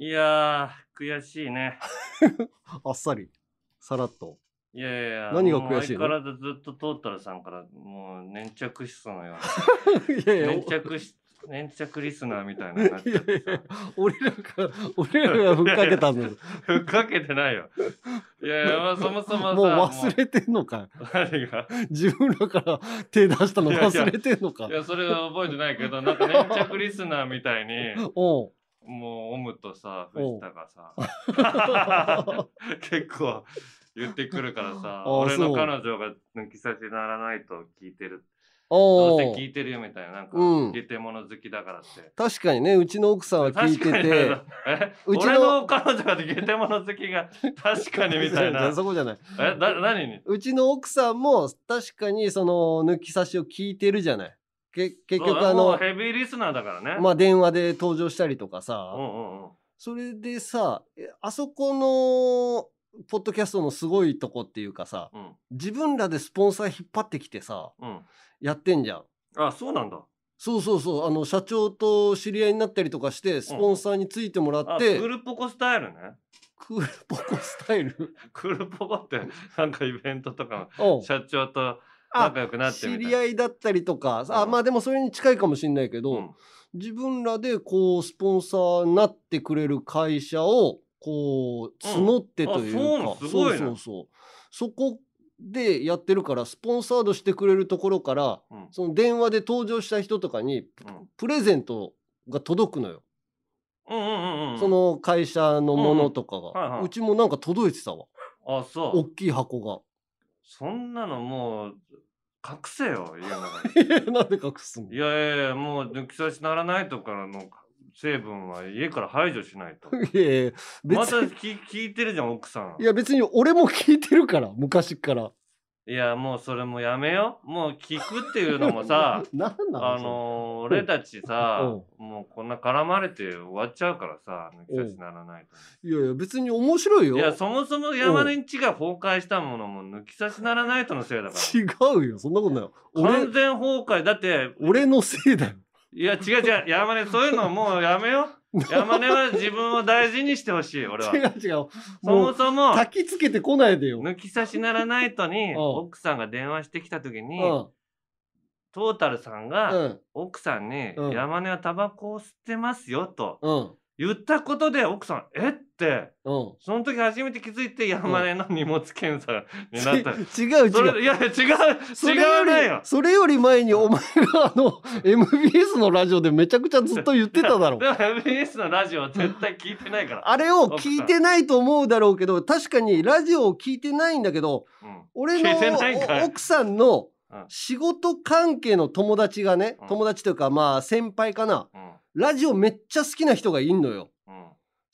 いやー、悔しいね。あっさり。さらっと。いやいやいや、何が悔しいの？相変わらずずっとトータルさんから、もう粘着質のよいやうな。いや粘着し、粘着リスナーみたいななっちゃってさ。俺らが、俺らがふっかけたの。ふっかけてないよ。いやいや、まあ、そもそもさ、もう忘れてんのか何が？自分らから手出したの忘れてんのか？い。や、それは覚えてないけど、なんか粘着リスナーみたいに、おうもう、オムとさ、藤田がさ、結構言ってくるからさ、あ俺の彼女が抜き差しならないと聞いてる。どうせ聞いてるよみたいな、なんか、うんゲテモノ好きだからって。確かにね、うちの奥さんは聞いてて。えうちの俺の彼女がゲテモノ好きが 確かにみたいな。そこじゃない。え、だ、何に？うちの奥さんも確かにその抜き差しを聞いてるじゃない。け結局あの、ヘビーリスナーだからね。まあ電話で登場したりとかさ、うんうんうん。それでさ、えあそこの、ポッドキャストのすごいとこっていうかさ、うん。自分らでスポンサー引っ張ってきてさ、うん。やってんじゃん。あ、そうなんだ。そうそうそう、あの、社長と知り合いになったりとかして、スポンサーについてもらって、ールポコスタイルね。クールポコスタイル？クールポコって、なんかイベントとか社長とあ仲良くなって知り合いだったりとか、あ、うんまあでもそれに近いかもしれないけど、うん自分らでこう、スポンサーになってくれる会社を、こう、募ってというか、うんあそうすごいねそうそうそう。そこでやってるから、スポンサードしてくれるところから、うんその電話で登場した人とかに、うんプレゼントが届くのよ。うんうんうんうん。そ、の会社のものとかが。うんはいはいうちもなんか届いてたわ。あ、そう。大きい箱が。そんなのもう、隠せよ、家の中に。なんで隠すの？いやいやいや、もう抜き差しならないとからの成分は家から排除しないと。いやいや、別またに。聞聞いてるじゃん、奥さん。いや別に俺も聞いてるから、昔から。いや、もうそれもやめよ。もう聞くっていうのもさ、あのー俺たちさう、もうこんな絡まれて終わっちゃうからさ、抜き差しならないと。いやいや、別に面白いよ。いや、そもそも山根んちが崩壊したものも抜き差しならないとのせいだか 違うよ。そんなことないよ。ら。完俺、全崩壊。だって、俺のせいだよ。いや、違う違う。山根、そういうのもうやめよう。山根は自分を大事にしてほしい、俺は。違う違う。そもそも、焚きつけてこないでよ。抜き差しならないとに、うん奥さんが電話してきた時に、うん。トータルさんうが、ん。奥さんに、うん山根はタバコを吸ってますよ、とうん。言ったことで、奥さん、えっ？て、うん。その時初めて気づいて山根の荷物検査になった。ち違うそ違う。れいや違うそれ違よりよ、それより前にお前があの、MBS のラジオでめちゃくちゃずっと言ってただろで。も MBS のラジオは絶対聞いてないから、あれを聞いてないと思うだろうけど、確かにラジオを聞いてないんだけど、うん。俺の聞いてないんか奥さんのうん。仕事関係の友達がね、うん。友達というかまあ先輩かな、うん。ラジオめっちゃ好きな人がいんのよ。うん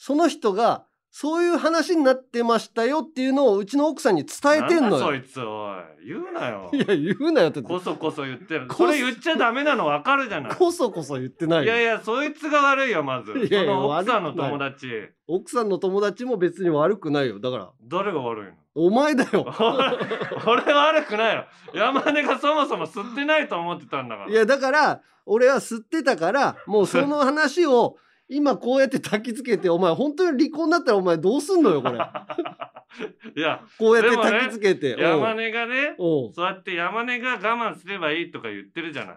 その人が、そういう話になってましたよっていうのをうちの奥さんに伝えてんのよ。そいつおい。言うなよ。いや、言うなよって。こそこそ言ってる。これ言っちゃダメなの分かるじゃない。こそこそ言ってない。よ。いやいやそいつが悪いよまず。いやいや奥さんの友達。奥さんの友達も別に悪くないよ。だから、誰が悪いの？お前だよ。俺悪くないよ山根がそもそも吸ってないと思ってたんだから。いや、だから、俺は吸ってたから、もうその話を、今こうやって焚きつけて、お前本当に離婚だったらお前どうすんのよ、これ。いやこうやって焚きつけて。山根がねそうやって山根が我慢すればいいとか言ってるじゃない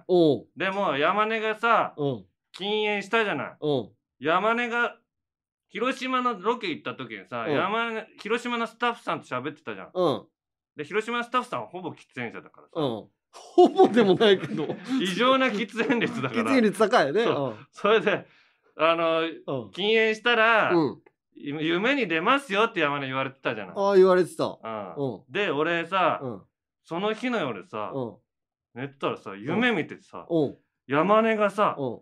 でも山根がさ禁煙したじゃない山根が広島のロケ行った時にさ、うん山根広島のスタッフさんと喋ってたじゃんうん。で広島のスタッフさんはほぼ喫煙者だからさ、うん。ほぼでもないけど。異常な喫煙率だか 喫ら煙率高いよね。そそれであのうん。禁煙したら、うん。夢に出ますよって山根言われてたじゃない、ああ、言われてた。うんうん。で俺さ、うん。その日の夜さ、うん。寝てたらさ夢見てさ、うん。山根がさ、うん。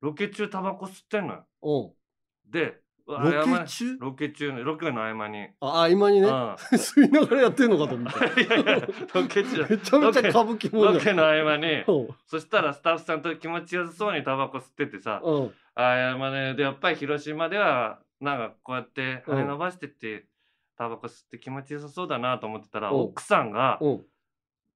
ロケ中タバコ吸ってんのようん。でうわロ山根ケ中ロケ中ねロケの合間に、あ、あ今にね、うん 吸いながらやってんのかと思った。いやいやロケ中 めちゃめちゃ歌舞伎もんだよ。ロケの合間にうんそしたらスタッフさんと気持ちよさそうにタバコ吸っててさ、うん。ああ山根でやっぱり広島ではなんかこうやって羽伸ばしてってタバコ吸って気持ちよさそうだなと思ってたら、うん奥さんがうん。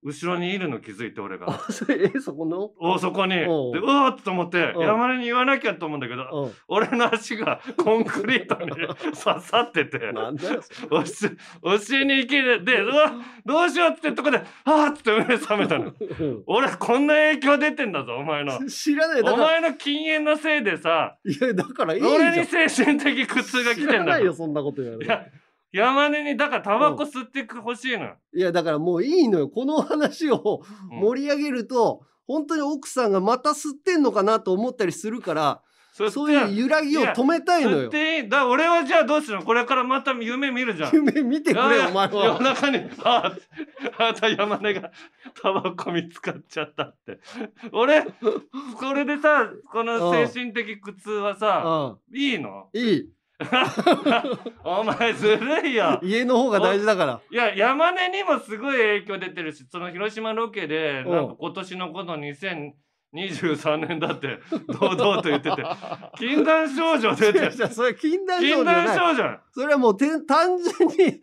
後ろにいるの気づいて俺が。あそれえそこの？おそこに。で、うわーっと思って、うん山根に言わなきゃと思うんだけど、う俺の足がコンクリートに 刺さっててん、なんだよおし、お尻に行きで、で、うわ、どうしようってとこで、はーって目覚めたの。俺、こんな影響出てんだぞ、お前の。知らないお前の禁煙のせいでさ、いやだからいいじゃん俺に精神的苦痛が来知てんだよ。らないよそんなこと言われいや、山根に、だからタバコ吸ってほしいのよ。いやだからもういいのよ。この話をうん。盛り上げると、本当に奥さんがまた吸ってんのかなと思ったりするからそそういう揺らぎを止めたいのよ。ていい。だ俺はじゃあどうするの？これからまた夢見るじゃん。夢見てくれよお前夜は中に、ああ、あた山根がタバコ見つかっちゃったって。俺、これでさ、この精神的苦痛はさ、うん。いいの？いい お前ずるいよ。家の方が大事だから。いや、山根にもすごい影響出てるし、その広島ロケで、う。んなんか今年のこと2023年だって、堂々と言ってて、禁断症状出て それ禁断症禁状じゃない。断症状それはもうてん単純に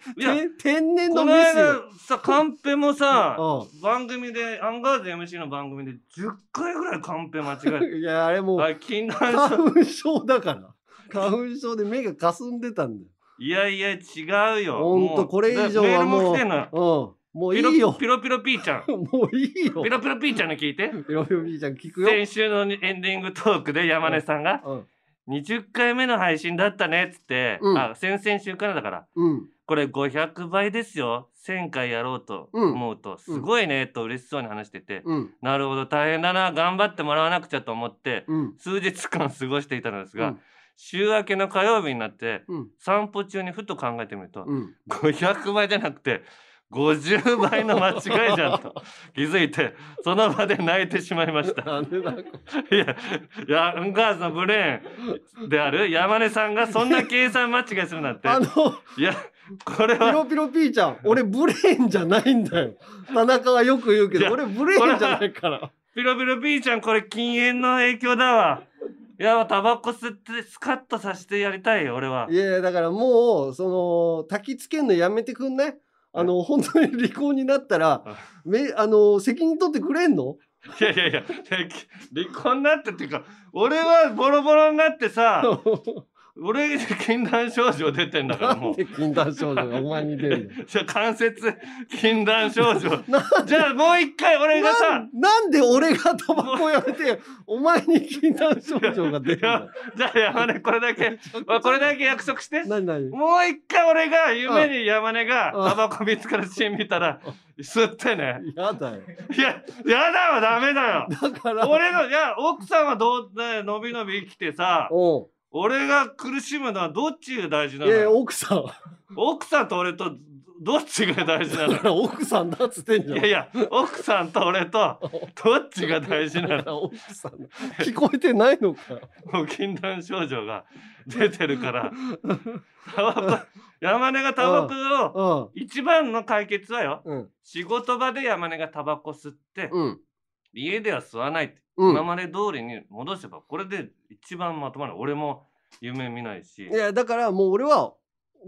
天然こののミスよ。間さ、カンペもさ、う。番組で、アンガールズ MC の番組で10回ぐらいカンペ間違えん いやあれもう禁断症だから花粉症で目がかすんでたんだよ。いやいや、違うよ。ほんもうとこれ以上はメールももう来てんのよ。うん。もういいよ。ピロピロピーちゃん。もういいよ。ピロピロピーちゃんの聞いて。ピロピロピーちゃん聞くよ。先週のエンディングトークで山根さんが、うん。20回目の配信だったねっつって、うん。あ、先々週からだから、うん。これ500倍ですよ。1000回やろうとうん。思うと、すごいねと嬉しそうに話してて、うん。なるほど、大変だな、頑張ってもらわなくちゃと思って、うん。数日間過ごしていたのですが、うん週明けの火曜日になって、うん散歩中にふと考えてみると、うん500倍じゃなくて、50倍の間違いじゃんと 気づいて、その場で泣いてしまいました。いや、いや、ウンガーズのブレーンである山根さんがそんな計算間違いするなんて。あのいや、これは、ピロピロピーちゃん俺ブレーンじゃないんだよ田中はよく言うけど俺ブレーンじゃないからピロピロピーちゃん、これ禁煙の影響だわ。いや、タバコ吸ってスカッとさせてやりたいよ、俺は。いやいやだからもうその焚きつけんのやめてくんない？あの本当に離婚になったらあ。めあの責任取ってくれんの？いやいやいや、離婚になってっていうか、俺はボロボロになってさ、俺禁断症状出てんだからもう。なんで禁断症状がお前に出るの？じゃあ関節禁断症状。なじゃあもう一回俺がなさん、なんで俺がタバコやめてお前に禁断症状が出るんだよじゃあ山根これだけ、ま あこれだけ約束して。何何？もう一回俺が夢に山根がうんタバコ見つかるシーン見たら、吸ってね。やだよいや、やだわ、ダメだよ。だから俺の、いや、奥さんはどう、ね、伸び伸び生きてさ、お俺が苦しむのはどっちが大事ないのやよ奥さん奥さんと俺とどっちが大事なの？だから奥さんだっつってんじゃん。いやいや、奥さんと俺とどっちが大事なの？ら 奥さん。聞こえてないのか。もう禁断症状が出てるから。タバコ、山根がタバコを、うん。一番の解決はよ、うん。仕事場で山根がタバコ吸って、うん家では吸わないって、うん今まで通りに戻せば、これで一番まとまる。俺も夢見ないしい。やだからもう俺は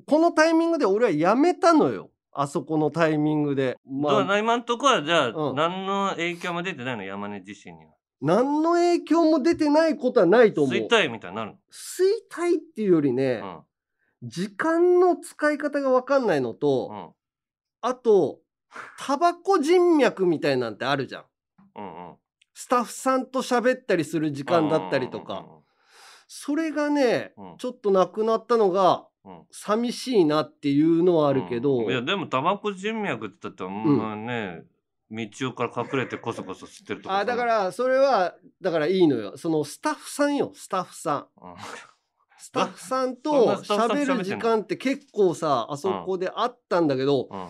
このタイミングで俺はやめたのよあそこのタイミングでまあだから今んとこはじゃあ、うん何の影響も出てないの？山根自身には。何の影響も出てないことはないと思う吸いたいみたいになる吸いたいっていうよりね、の。時間の使い方が分かんないのと、うん。うん。あとタバコ人脈みたいなんてあるじゃんうんうん。スタッフさんと喋ったりする時間だったりとか。それがね、うん。ちょっとなくなったのがうん。うん。寂しいなっていうのはあるけど、うん。いやでもタバコ人脈って言ったってまあね、道夫から隠れてこそこそ吸ってるとかあだからそれはだからいいのよ。そのスタッフさんよスタッフさん。うん。スタッフさんと 喋る時間って結構さあそこであったんだけど、うん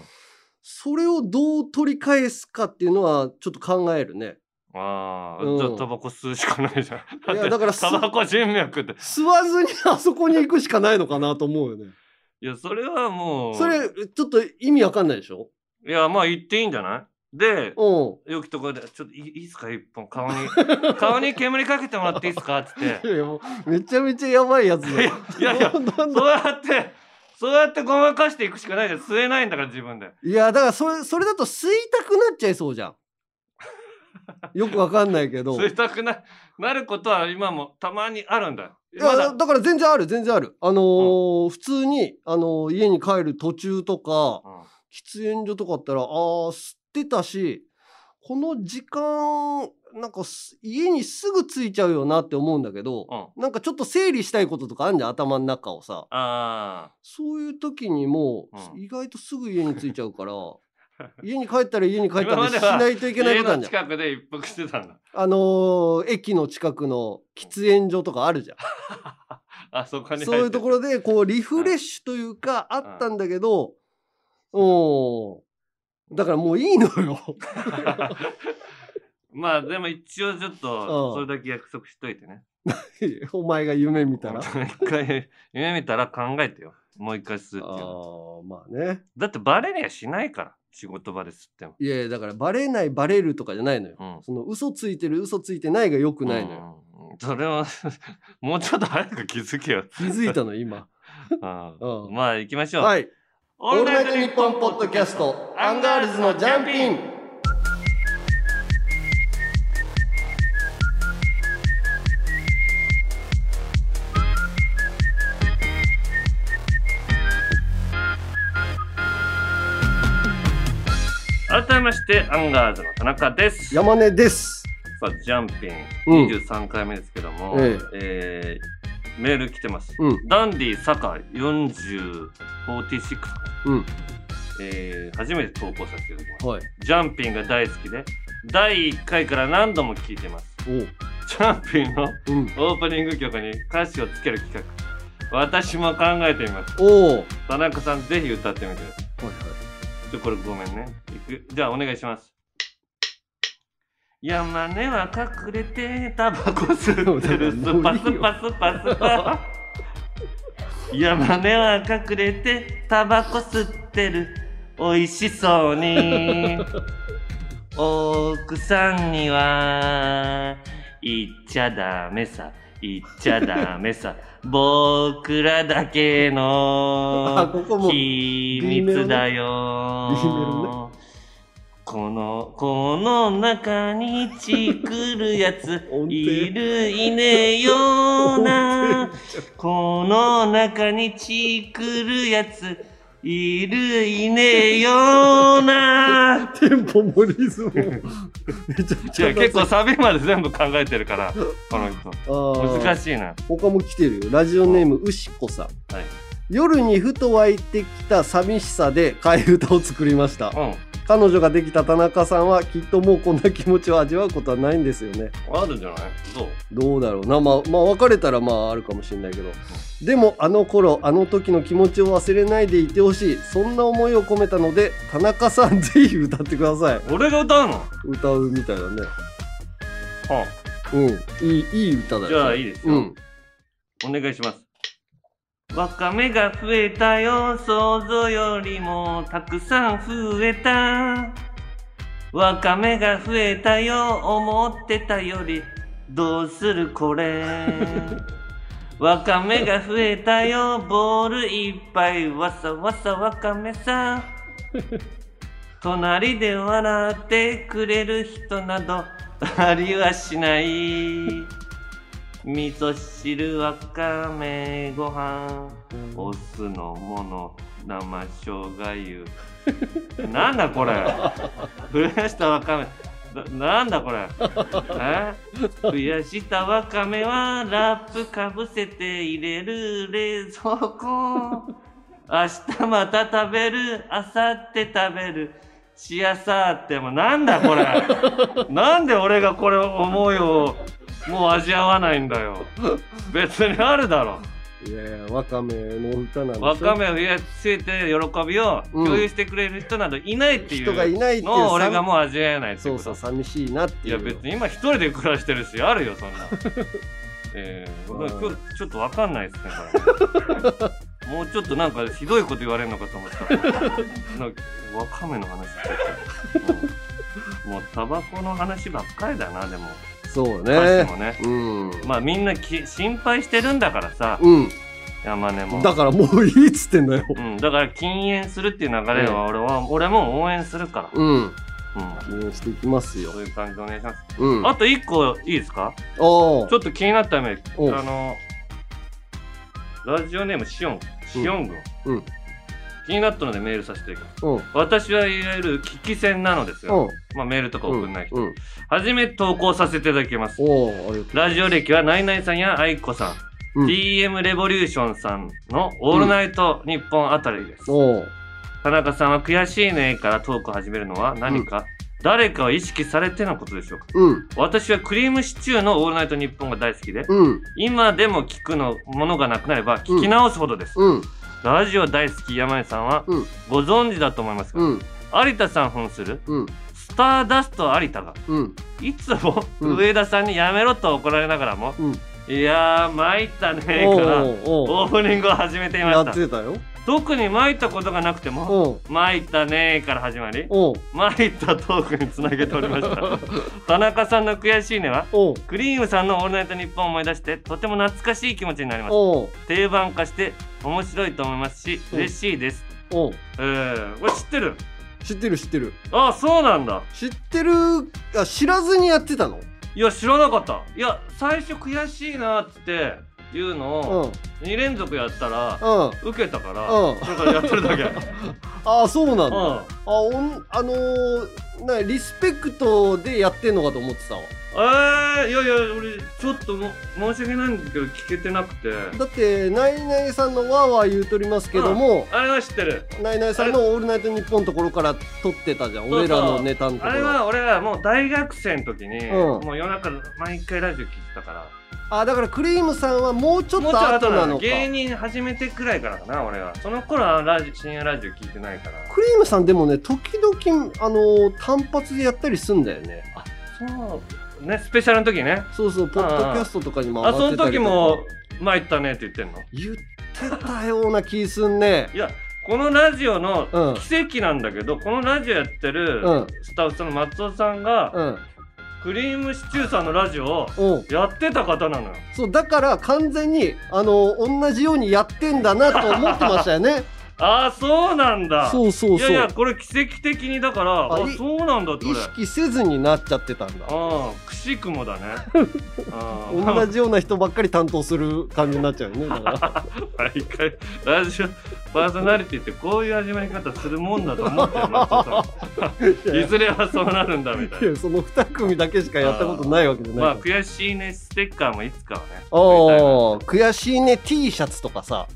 それをどう取り返すかっていうのはちょっと考えるねああ、うんじゃあタバコ吸うしかないじゃん。いやだからタバコ人脈って。吸わずにあそこに行くしかないのかなと思うよねいや、それはもう。それちょっと意味わかんないでしょ？いや、まあ言っていいんじゃない？で、うんよきところで、ちょっといいっすか、一本、顔に。顔に煙かけてもらっていいっすか？っつって。いやいやもうめちゃめちゃやばいやつだいやいやそうやって、そうやってごまかしていくしかないじゃん。吸えないんだから自分で。いやだからそれそれだと吸いたくなっちゃいそうじゃん。よくわかんないけど。吸いたくななることは今もたまにあるんだ。よいやまだ。だから全然ある全然ある。あのー普通に、あのー家に帰る途中とかうん。喫煙所とかあったらあー吸ってたしこの時間なんかす家にすぐ着いちゃうよなって思うんだけど、うん。なんかちょっと整理したいこととかあるじゃん頭の中をさ。あそういう時にもう、うん。意外とすぐ家に着いちゃうから 家に帰ったら家に帰ったでしないといけないことあるじゃん。近くで一服してたんだ。あのー駅の近くの喫煙所とかあるじゃん。あそこにそういうところでこうリフレッシュというかあったんだけど、うん、だからもういいのよ。まあでも一応ちょっうんとそれだけ約束しといてね お前が夢見たら？一回夢見たら考えてよもう一回吸っていうのーまあね。だってバレりゃしないから仕事場で吸ってもいやだからバレないバレるとかじゃないのよ。うんその嘘ついてる嘘ついてないが良くないのよ。うんうんそれは もうちょっと早く気づけよ気づいたの今。うんうんまあ行きましょうはい。オオールナイトニッポンポッドキャストアンガールズのジャンピン。改めましてアンガールズの田中です山根です。さあジャンピンうん23回目ですけども、ええーメール来てます、うんダンディ坂4046うん。えー初めて投稿させていただきますはい。ジャンピンが大好きで第1回から何度も聞いてます。ジャンピンのうん。オープニング曲に歌詞をつける企画私も考えてみますおう。田中さんぜひ歌ってみてくださいはいはい。ちょこれごめんねじゃあお願いします。山根は隠れてタバコ吸ってる。スパスパスパス。パ山根は隠れてタバコ吸ってる。美味しそうに。奥さんには言っちゃダメさ。言っちゃダメさ。僕らだけあの秘密だよ。メロこのこの中にチクるやついるいねえよなこの中にチクるやついるいねえよな。テンポもリズムも。めちゃくいちゃや結構サビまで全部考えてるからこの人。構難しいな。他も来てるよ。ラジオネームうしこさん。はい。夜にふと湧いてきた寂しさで替え歌を作りました。うん彼女ができた田中さんはきっともうこんな気持ちを味わうことはないんですよね。あるんじゃない？どう？どうだろうな。まあまあ別れたらまああるかもしれないけど。でもあの頃あの時の気持ちを忘れないでいてほしい。そんな思いを込めたので田中さんぜひ歌ってください。俺が歌うの？歌うみたいだね。はうん。いいいい歌だよ。じゃあいいですよ。うん。お願いしますわかめが増えたよ想像よりもたくさん増えた。わかめが増えたよ思ってたよりどうするこれ？わかめが増えたよボールいっぱいわさわさわかめさ。隣で笑ってくれる人などありはしない味噌汁わかめご飯お酢のもの生生姜湯。なんだこれ。増やしたわかめ。ななんだこれ。え？増やしたわかめはラップかぶせて入れる冷蔵庫。明日また食べる明後日食べる。しあさっても。なんだこれ。なんで俺がこれ思いをもう味わわないんだよ。別にあるだろ。いやいやわかめの歌なんでわかめを増やしてて喜びを共有してくれる人などいないっていう人がいないっていうのを俺がもう味わえないってそいうと。そう寂しいなっていう。いや別に今一人で暮らしてるしあるよそんな。えー、うん今日ちょっとわかんないですねこれ。もうちょっとなんかひどいこと言われるのかと思った。らなんかわかめの話もうタバコの話ばっかりだなでもそうね。もね。うん。まあみんなき心配してるんだからさ、うん。山根も。だからもういいっつってんだよ。うん、だから禁煙するっていう流れは俺は、俺も応援するから、うん。うん、禁煙していきますよ。そういう感じでお願いします。うん。ああと一個いいですか？おちょっと気になったメール。おあのラジオネームシオン。シオン軍、うん気になったのでメールさせていただきます。うん。私はいわゆる危機戦なのですが、うん。まあ、メールとか送んない人、うん。初めて投稿させていただきます。ラジオ歴はナイナイさんやアイコさん、うん。TM レボリューションさんの「オールナイトニッポン」あたりです、田中さんは悔しいねからトークを始めるのは何か、誰かを意識されてのことでしょうか？うん。私はくりぃむしちゅーの「オールナイトニッポン」が大好きで、うん。今でも聞くのものがなくなれば聞き直すほどです、うんラジオ大好き山根さんはうん。ご存知だと思いますが、うん。有田さん扮するうん。スターダスト有田がうん。いつもうん。上田さんにやめろと怒られながらも、うん。いやー参ったねーおからオープニングを始めていまやしったてたよ特に参ったことがなくても参ったねーから始まり参ったトークにつなげておりました。田中さんの悔しいねはおう。クリームさんの「オールナイトニッポン」を思い出してとても懐かしい気持ちになります。定番化して面白いと思いますしうん。嬉しいです。おう。えー、これ知ってる？知ってる知ってる。あそうなんだ。知ってる？あ知らずにやってたの？いや知らなかった。いや最初悔しいなっていうのうん。を2連続やったらうん。受けたからうん。それからやってるだけうん ああそうなんだ。あおんあのー、なリスペクトでやってんのかと思ってたわえー、いやいや俺ちょっとも申し訳ないんだけど聞けてなくて。だってナイナイさんのわーわー言うとりますけども、あれは知ってる。ナイナイさんの「オールナイトニッポン」のところから撮ってたじゃん俺らのネタのとこあれろは俺はもう大学生の時に、うん。もう夜中毎回ラジオ聞いてたから。あだからクリームさんはもうちょっと後なのか。芸人始めてくらいからかな俺は。その頃はラジ深夜ラジオ聞いてないから。クリームさんでもね時々あのー単発でやったりすんだよね。そうねスペシャルの時ね。そうそうポッドキャストとかにもあその上がってたりとか。時も「参ったね」って言ってんの？言ってたような気すんね。いやこのラジオのうん。奇跡なんだけど、このラジオやってるうん。スタッフさんの松尾さんが、うん。クリームシチューさんのラジオをうん。やってた方なのよ。そうだから完全にあの同じようにやってんだなと思ってましたよね ああそうなんだ。そうそうそう。いやいやこれ奇跡的にだからあそうなんだって意俺識せずになっちゃってたんだ。ああくしくもだね。ああ 同じような人ばっかり担当する感じになっちゃうよねだから。毎回ラジオパーソナリティってこういう始まり方するもんだと思ってる松尾さんいずれはそうなるんだみたいな。その2組だけしかやったことないわけじゃないまあ悔しいねステッカーもいつかはねおお悔しいね T シャツとかさ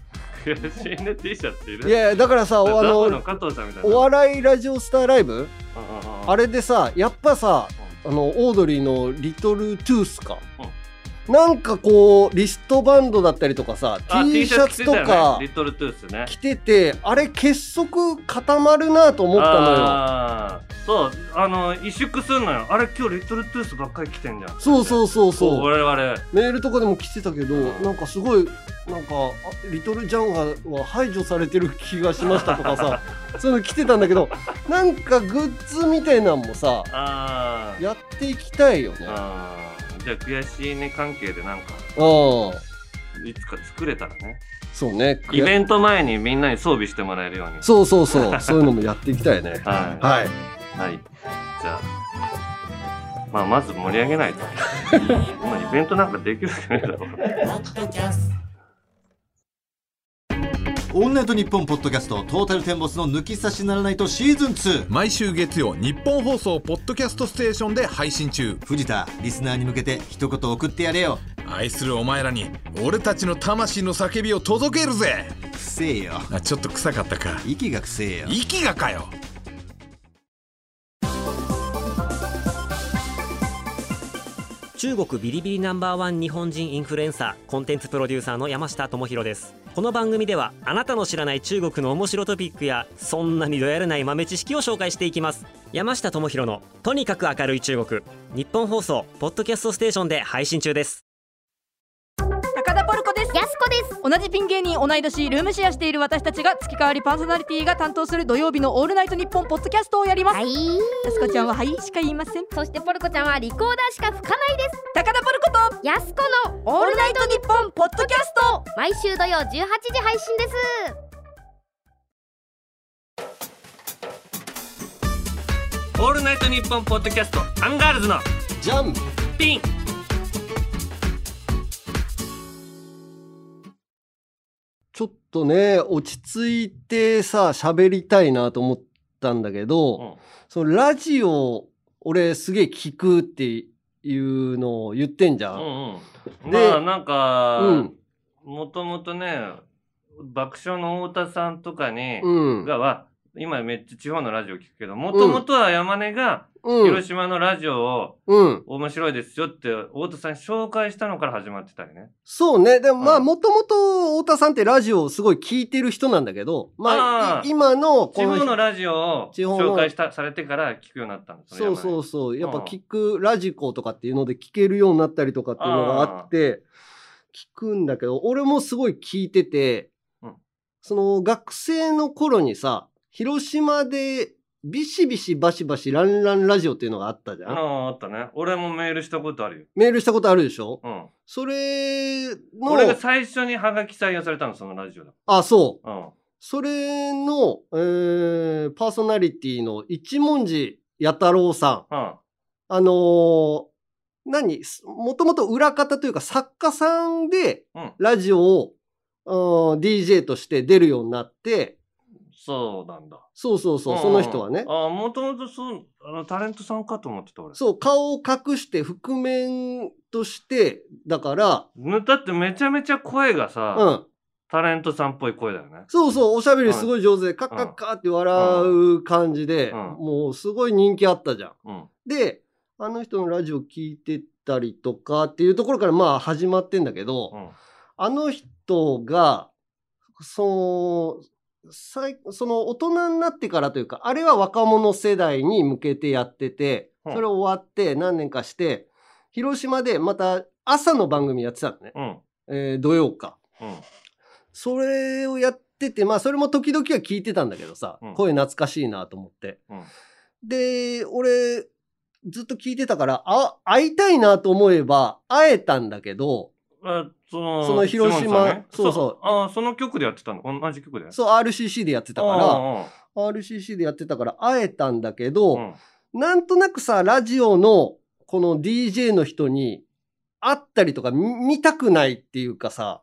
悔しいね T シャツいる？いやだからさあのお笑いラジオスターライブ？あれでさやっぱさあのオードリーの「リトルトゥースか」なんかこうリストバンドだったりとかさあ T シャツとか着ててあれ結束固まるなと思ったのよ。そうあの萎縮すんのよ。あれ今日リトルトゥースばっかり来てんじゃん。そうそうそうそう。我々。メールとかでも来てたけど、うん。なんかすごいなんかあリトルジャンガは排除されてる気がしましたとかさ そういうの来てたんだけどなんかグッズみたいなんもさやっていきたいよねじゃあ悔しいね関係でなんかうんいつか作れたらね。そうね。イベント前にみんなに装備してもらえるように。そうそうそう。そういうのもやっていきたいね。はい。はい。はい。じゃあまあまず盛り上げないと。今イベントなんかできるわけないだろオールナイトニッポンポッドキャストトータルテンボスの抜き差しならないとシーズン2毎週月曜日本放送ポッドキャストステーションで配信中。藤田リスナーに向けて一言送ってやれよ。愛するお前らに俺たちの魂の叫びを届けるぜ。くせえよ。あちょっと臭かったか。息がくせえよ。息がかよ中国ビリビリナンバーワン日本人インフルエンサーコンテンツプロデューサーの山下智博です。この番組ではあなたの知らない中国の面白トピックやそんなにどやらない豆知識を紹介していきます。山下智博のとにかく明るい中国。日本放送ポッドキャストステーションで配信中です。高田ポルコやすこです。同じピン芸人同い年ルームシェアしている私たちが月替わりパーソナリティが担当する土曜日のオールナイトニッポンポッドキャストをやります、はい。やすこちゃんははいしか言いません。そしてポルコちゃんはリコーダーしか吹かないです。高田ポルコとやすこのオールナイトニッポンポッドキャスト。毎週土曜18時配信です。オールナイトニッポンポッドキャストアンガールズのじゃんピンちょっとね、落ち着いてさ、喋りたいなと思ったんだけど、うんそのラジオ、俺すげえ聞くっていうのを言ってんじゃん。うんうん、でまあなんか、うんもともとね爆笑の太田さんとかに、うん。がは今めっちゃ地方のラジオ聞くけどもともとは山根がうん。広島のラジオをうん。面白いですよって太田さんに紹介したのから始まってたよね。そうね。でもまあ、うんもともと太田さんってラジオをすごい聞いてる人なんだけど、まあ、今のこ地の方のラジオを紹介したされてから聞くようになったんですそうそうう。そう。やっぱうん聞く、ラジコとかっていうので聞けるようになったりとかっていうのがあって、聞くんだけど、俺もすごい聞いてて、うんその学生の頃にさ、広島でビシビシバシバシランランラジオっていうのがあったじゃん。あああったね。俺もメールしたことあるよ。メールしたことあるでしょ？うん。それの、俺が最初にハガキ採用されたのそのラジオだ。あ、そう。うん。それの、えーパーソナリティの一文字弥太郎さん。うん。あのー何？すもともと裏方というか作家さんでうんラジオを、うん DJ として出るようになって、そうなんだ。そうそうそう、その人はね。ああ、もともとそう、あの、タレントさんかと思ってた俺。そう、顔を隠して覆面として、だから、ねだってめちゃめちゃ声がさ、うん。タレントさんっぽい声だよね。そうそう、おしゃべりすごい上手で、カッカッカーって笑う感じで、うんもうすごい人気あったじゃん。うん。で、あの人のラジオ聞いてたりとかっていうところからまあ始まってんだけど、うん。あの人が、その、その大人になってからというか、あれは若者世代に向けてやってて、うんそれ終わって何年かして、広島でまた朝の番組やってたのね。うん。えー土曜か。うん。それをやってて、まあそれも時々は聞いてたんだけどさ、うん声懐かしいなと思って。うんで、俺、ずっと聞いてたから、あ、会いたいなと思えば、会えたんだけど、あその、その広島ねそうそうああ、その曲でやってたの？同じ曲で？そう、RCC でやってたから、あ RCC でやってたから会えたんだけど、あうんなんとなくさ、ラジオのこの DJ の人に会ったりとか見見たくないっていうかさ、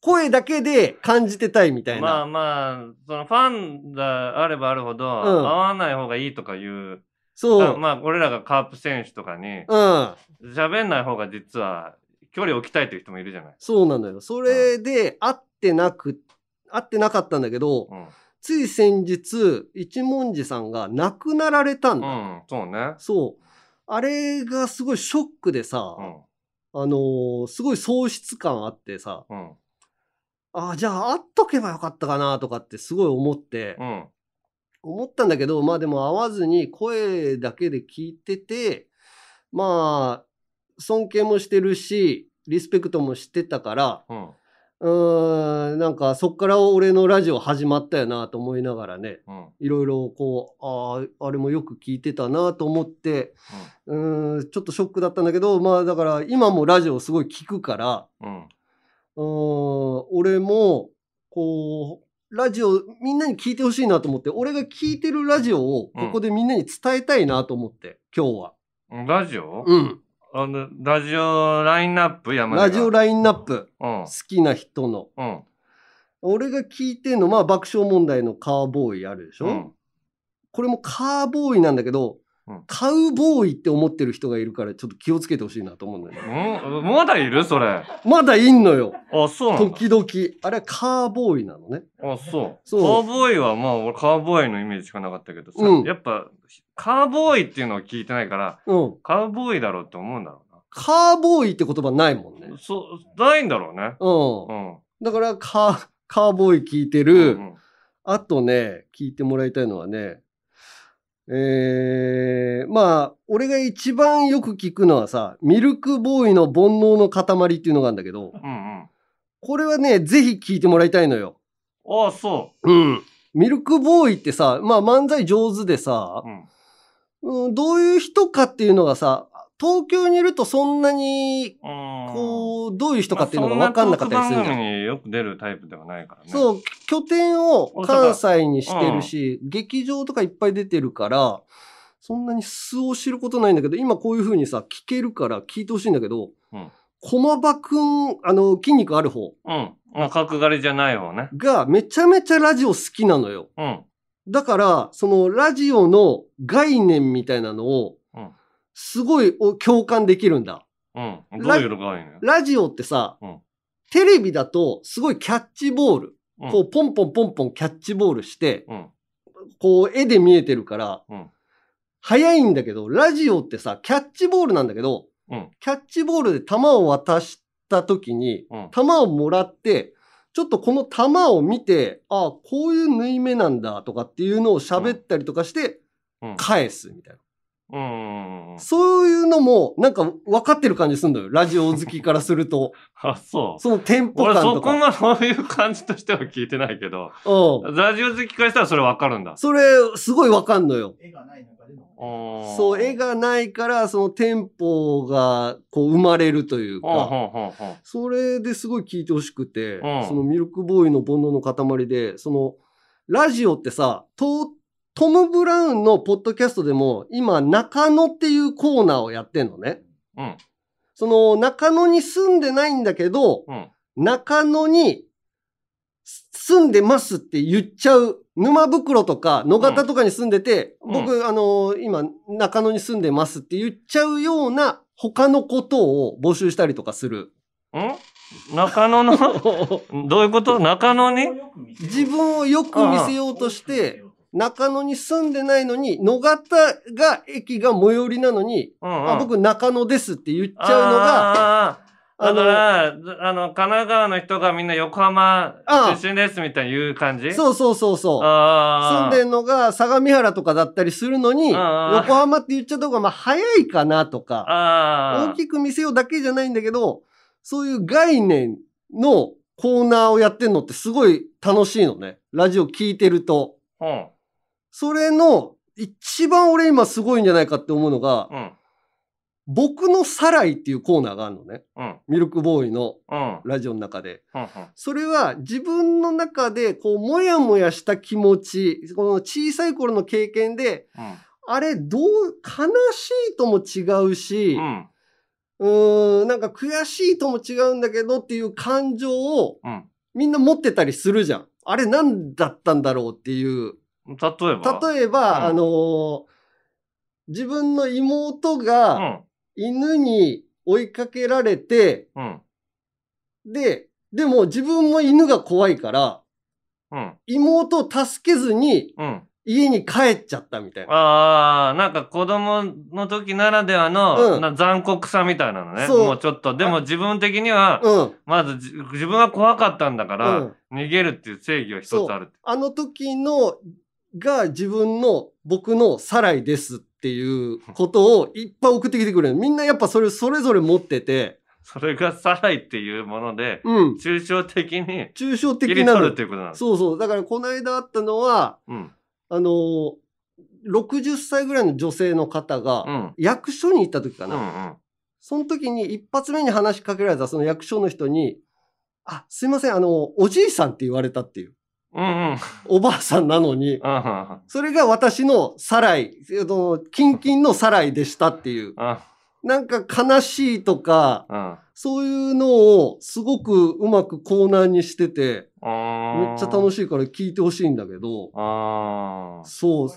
声だけで感じてたいみたいまあな。まあ、そのファンがあればあるほど、ん会わない方がいいとかいう、そう。まあ、俺らがカープ選手とかに、うん。喋んない方が実は、距離を置きたいという人もいるじゃない。そうなのよ。それで会ってなく、会ってなかったんだけど、うん。つい先日、一文字さんが亡くなられたんだ。うん、そうね。そう。あれがすごいショックでさ、うん。あのーすごい喪失感あってさ、うん。あじゃあ会っとけばよかったかなとかってすごい思って、うん。思ったんだけど、まあでも会わずに声だけで聞いてて、まあ、尊敬もしてるし、リスペクトもしてたから、うん。うーん、なんかそっから俺のラジオ始まったよなと思いながらね、うん。いろいろこう、ああ、あれもよく聞いてたなと思って、うーん、ちょっとショックだったんだけど、まあだから今もラジオすごい聞くから、うん。うーん、俺も、こう、ラジオみんなに聞いてほしいなと思って、俺が聞いてるラジオをここでみんなに伝えたいなと思って、今日は。うん。ラジオ？うん。あの、ラジオラインナップ山根がラジオラインナップ、うん好。きな人の。うん。俺が聞いてんの、まあ爆笑問題のカーボーイあるでしょ、うん。これもカーボーイなんだけど、うんカウボーイって思ってる人がいるからちょっと気をつけてほしいなと思うんだよね。うん？まだいる？それ。まだいんのよ。あ、そう。時々。あれはカーボーイなのね。あ、そう。そうカーボーイは、まあ、俺カーボーイのイメージしかなかったけどさ、うんやっぱ、カーボーイっていうのを聞いてないから、うん。カーボーイだろうって思うんだろカーボーイって言葉ないもんねうな。。そう、ないんだろうね。うん。うん。だからカー、カーボーイ聞いてうる。んあとね、聞いてもらいたいのはね、えー、まあ、俺が一番よく聞くのはさ、ミルクボーイの煩悩の塊っていうのがあるんだけど、うんうん。これはね、ぜひ聞いてもらいたいのよ。ああ、そうん。ミルクボーイってさ、まあ漫才上手でさう。、うん。うん、どういう人かっていうのがさ、東京にいるとそんなに、うん。こう、どういう人かっていうのが分かんなかったりするじゃん。によく出るタイプではないからね。そう、拠点を関西にしてるし、劇場とかいっぱい出てるから、そんなに素を知ることないんだけど、今こういう風にさ、聞けるから聞いてほしいんだけど、うん駒場くん、あの、筋肉ある方うん。まあ、角刈りじゃない方ね。がめちゃめちゃラジオ好きなのよ。うん。だから、そのラジオの概念みたいなのをうん、すごいお共感できるんだ。うん。どういうのがいい。ラジオってさ、うんテレビだとすごいキャッチボール、うんこうポンポンポンポンキャッチボールして、うん。こう絵で見えてるから、うん早いんだけど、ラジオってさ、キャッチボールなんだけど、うんキャッチボールで球を渡した時に、うん球をもらって、ちょっとこの球を見て、ああ、こういう縫い目なんだとかっていうのを喋ったりとかして、うん。返すみたいな。うん。そういうのも、なんか分かってる感じするんだよ。ラジオ好きからすると。あ、そう。そのテンポ俺感とか。そこまでそういう感じとしては聞いてないけど、うん。ラジオ好きからしたらそれわかるんだ。それ、すごい分かんのよ。そそう、絵がないから、そのテンポが、こう、生まれるというか。それですごい聞いてほしくて、うんそのミルクボーイの煩悩の塊で、その、ラジオってさ、トトム・ブラウンのポッドキャストでも、今、中野っていうコーナーをやってんのね。うん。その、中野に住んでないんだけど、うん。中野に住んでますって言っちゃう。沼袋とか野方とかに住んでて、うん僕、あの今、中野に住んでますって言っちゃうような他のことを募集したりとかする。ん？中野の、どういうこと？中野に？自分をよく見せようとして、中野に住んでないのに、野方が駅が最寄りなのに、うんうん。あ僕中野ですって言っちゃうのが、だから、あの、神奈川の人がみんな横浜あ出身ですみたいに言う感じ？う。そうそうそうそう。住。んでんのが相模原とかだったりするのに、横浜って言っちゃった方がまあ早いかなとか、ああ。大きく見せようだけじゃないんだけど、そういう概念のコーナーをやってんのってすごい楽しいのね。ラジオ聞いてると。うん。それの一番俺今すごいんじゃないかって思うのが、うん。僕のサライっていうコーナーがあるのね。うん。ミルクボーイのうん。ラジオの中で。うん。それは自分の中でこう、もやもやした気持ち、この小さい頃の経験で、うん。あれ、どう、悲しいとも違うし、うん。ん、なんか悔しいとも違うんだけどっていう感情をうん。みんな持ってたりするじゃん。あれ何だったんだろうっていう。例えば？例えば、うんあのー自分の妹うがん。犬に追いかけられて、うん。で、でも自分も犬が怖いから、うん。妹を助けずにうん。家に帰っちゃったみたいな。ああ、なんか子供の時ならではの、うんな残酷さみたいなのね。そうもうちょっと。でも自分的には、うん。まずじ自分は怖かったんだから、うん逃げるっていう正義は一つあるって。あの時のが自分の僕のサライですっていうことをいっぱい送ってきてくれる。みんなやっぱそれそれぞれ持ってて、それがサライっていうもので、うん。抽象的に抽象切的なるって。いうことなん。そうそう。だからこの間あったのは、うん。あのー、60歳ぐらいの女性の方が、うん。役所に行った時かうん。な。うん。その時に一発目に話しかけられたその役所の人に、あ、すいません、あの、おじいさんって言われたっていう。うん。うん。おばあさんなのに、あそれが私のサライ、キンキンのサライでしたっていう。あ。なんか悲しいとか、あ。そういうのをすごくうまくコーナーにしてて、あ。めっちゃ楽しい。から聞いてほしいんだけど。そう。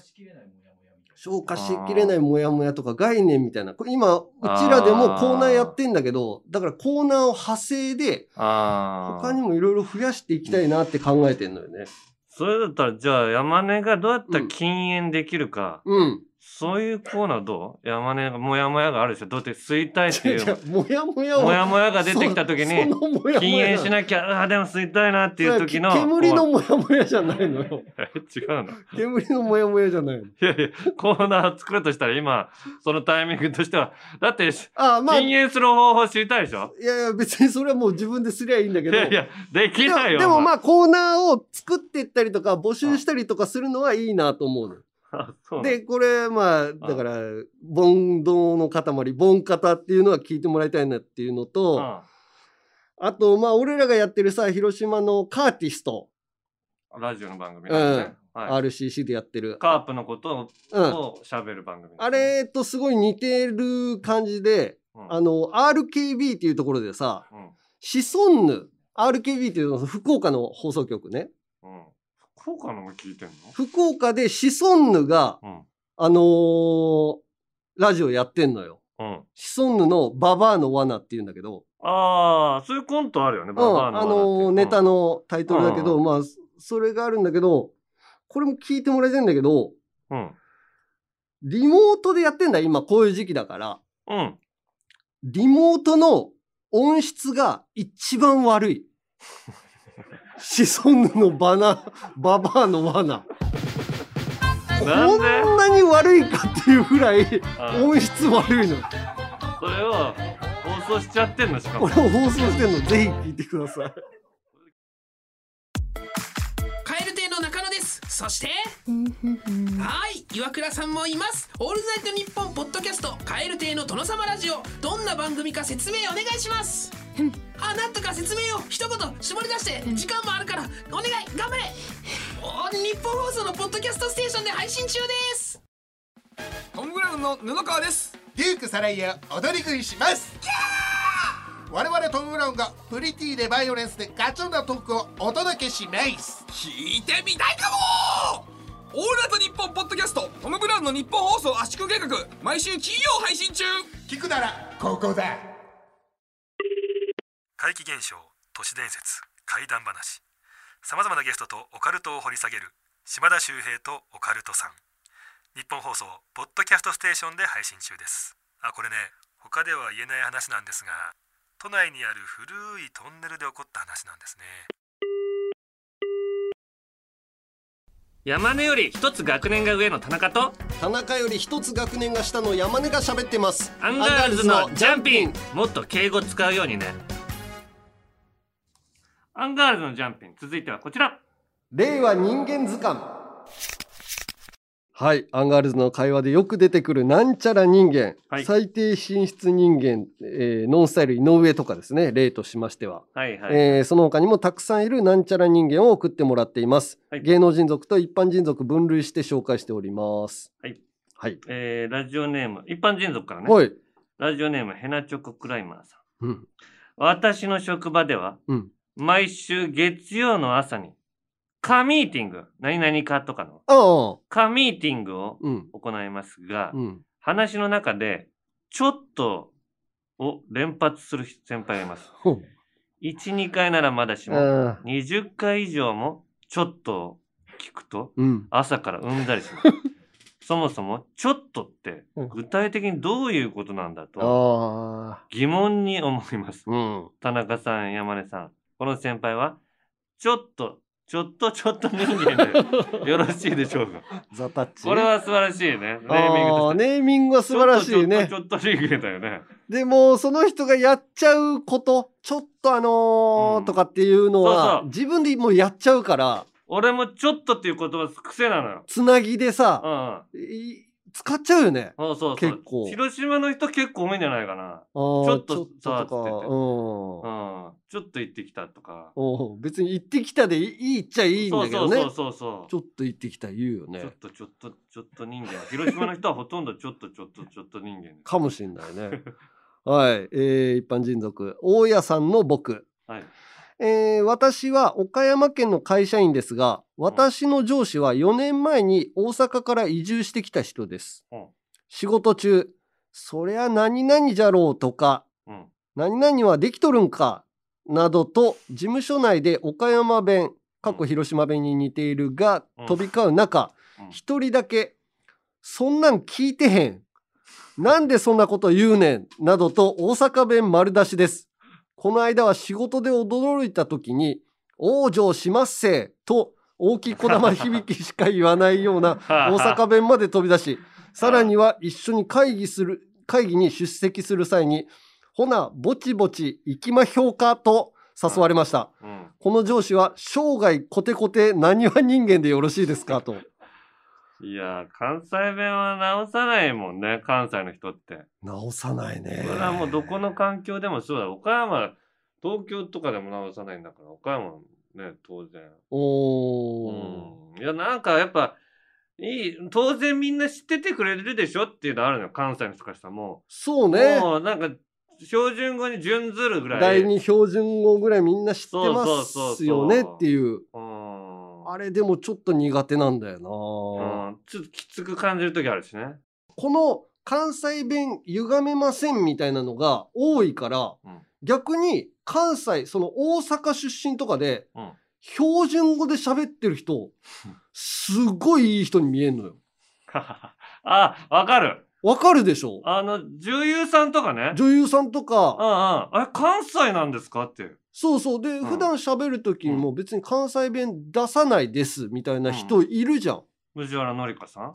消化しきれないモヤモヤとか概念みたいな。これ今、うちらでもコーナーやってんだけど、だからコーナーを派生で。他にもいろいろ増やしていきたいなって考えてんのよね。それだったら、じゃあ山根がどうやったら禁煙できるか、うん。そういうコーナーどう？山根がもやもやがあるでしょ？どうやって吸いたいっていう。うもやもやを。もやもやが出てきた時に禁や煙しなきゃ、ああ、でも吸いたいなっていう時の。煙のもやもやじゃないのよ。違うの？煙のもやもやじゃないの。いやいや、コーナー作るとしたら今、そのタイミングとしては、だって、あまあ、い禁煙する方法知りたいでしょ？やいや、別にそれはもう自分ですりゃいいんだけど。いやいや、できないよ。でもまあ。あコーナーを作っていったりとか募集したりとかするのはいいなと思うの。で、これ、まあ、だから、煩悩の塊、ボン方っていうのは聞いてもらいたいなっていうのと、あと、まあ、俺らがやってるさ、広島のカーティスト、うんラジオの番組うなんはい。RCC でやってる。カープのことうん。を喋る番組ね、あれとすごい似てる感じで、うん。あの、RKB っていうところでさ、うん。シソンヌ、RKB っていうのは福岡の放送局ね。うん、福岡のも聞いてんの？福岡でシソンヌが、うん。あのーラジオやってんのよ。うん。シソンヌのババアの罠っていうんだけど、ああそういうコントあるよね、うん、ババアのあ罠って。いうのーネタのタイトルだけど、うん。まあ、それがあるんだけど、これも聞いてもらいたいんだけど、うん。リモートでやってんだ、今こういう時期だから。うん。リモートの音質が一番悪い。シソンヌのバナ、ババアの罠。こんなに悪いかっていうぐらいうん。音質悪いの。それを放送しちゃってんのしかも。これを放送してんの、ぜひ聞いてください。カエル亭の中野です。そして？はい。岩倉さんもいます。オールナイトニッポンポッドキャストカエル亭の殿様ラジオ。どんな番組か説明お願いしますあなんとか説明を一言絞り出して時間もあるからお願い頑張れ。お日本放送のポッドキャストステーションで配信中です。トム・ブラウンの布川です。デュークサライヤ踊り食いします。我々トム・ブラウンがプリティでバイオレンスでガチョンなトークをお届けします。聞いてみたいかも！オールナイトニッポンポッドキャストトム・ブラウンのニッポン放送圧縮計画毎週金曜配信中。聞くならここだ怪奇現象都市伝説怪談話。さまざまなゲストとオカルトを掘り下げる島田秀平とオカルトさん。ニッポン放送ポッドキャストステーションで配信中です。あこれね他では言えない話なんですが都内にある古いトンネルで起こった話なんですね。山根より一つ学年が上の田中と田中より一つ学年が下の山根が喋ってます。アンガールズのジャンピン。もっと敬語使うようにねアンガールズのジャンピン続いてはこちら令和人間図鑑。はい。アンガールズの会話でよく出てくるなんちゃら人間。はい最低進出人間、えーノンスタイル井上とかですね。例としましては。はいはい、えーその他にもたくさんいるなんちゃら人間を送ってもらっています。はい芸能人族と一般人族分類して紹介しております。はい。はい。えー、ラジオネーム一般人族からねはい。ラジオネームヘナチョコクライマーさんうん。私の職場ではうん。毎週月曜の朝に、カミーティング、何々かとかの。カミーティングをうん。行いますが、うん。話の中で、ちょっとを連発する先輩がいます。ほう1、2回ならまだしも、ああ。20回以上もちょっとを聞くと、うん。朝からうんざりします。そもそも、ちょっとってうん、具体的にどういうことなんだと、ああ。疑問に思います。うん。田中さん、山根さん、この先輩は、ちょっと、ちょっとちょっと人間でよろしいでしょうか？ザタッチ？これは素晴らしいね。ネーミングあとして。あネーミングは素晴らしいねち。ょっと人間だよね。でも、その人がやっちゃうこと、ちょっとあのーうんとかっていうのそうはそ、う自分でもうやっちゃうから、俺もちょっとっていう言葉癖なのよ。つなぎでうんさ、うん。い使っちゃうよね。そうそうそう。結構広島の人結構多いんじゃないかな。ちょちょっとさとうん。うん。ちょっと行ってきたとか。別に行ってきたでいいっちゃいいんだけどね。そうそうそうそう。ちょっと行ってきた言うよねちょっ。とちょっとちょっと人間。広島の人はほとんどちょっとちょっとちょっと人間。かもしんないね。はい。えー、一般人族。大家さんの僕。はい。えー私は岡山県の会社員ですが、私の上司は4年前に大阪から移住してきた人です。うん仕事中、そりゃ何々じゃろうとか、うん。何々はできとるんか、などと事務所内で岡山弁、過去広島弁に似ているがうん飛び交う中うん、一人だけ、そんなん聞いてへん。なんでそんなこと言うねん。などと大阪弁丸出しです。この間は仕事で驚いた時に、往生しますせと大きいこだま響きしか言わないような 大阪弁まで飛び出し、さらには一緒に会議する、会議に出席する際に、ほな、ぼちぼち行きまひょうかと誘われました。うん。この上司は生涯コテコテ何は人間でよろしいですかと。いや、関西弁は直さないもんね、関西の人って。直さないねこれはもうどこの環境でもそうだ。岡山、東京とかでも直さないんだから、岡山ね、当然。おー。うん。いや、なんかやっぱ、いい、当然みんな知っててくれるでしょっていうのあるのよ、関西の人からしたらもう。そうね。もうなんか、標準語に準ずるぐらい。第二標準語ぐらいみんな知ってそうまそうそうそうすよねっていう。うん。あれでもちょっと苦手なんだよな、うん、ちょっときつく感じる時あるしね。この関西弁歪めませんみたいなのが多いから、うん逆に関西、その大阪出身とかで、うん標準語で喋ってる人、すごいいい人に見えんのよ。あ、わかる。わかるでしょ？あの、女優さんとかね。女優さんとか、うんうん。あれ、関西なんですか？っていう。そうそう。で、ん普段喋る時にも別に関西弁出さないですみたいな人いるじゃん。藤原紀香さん？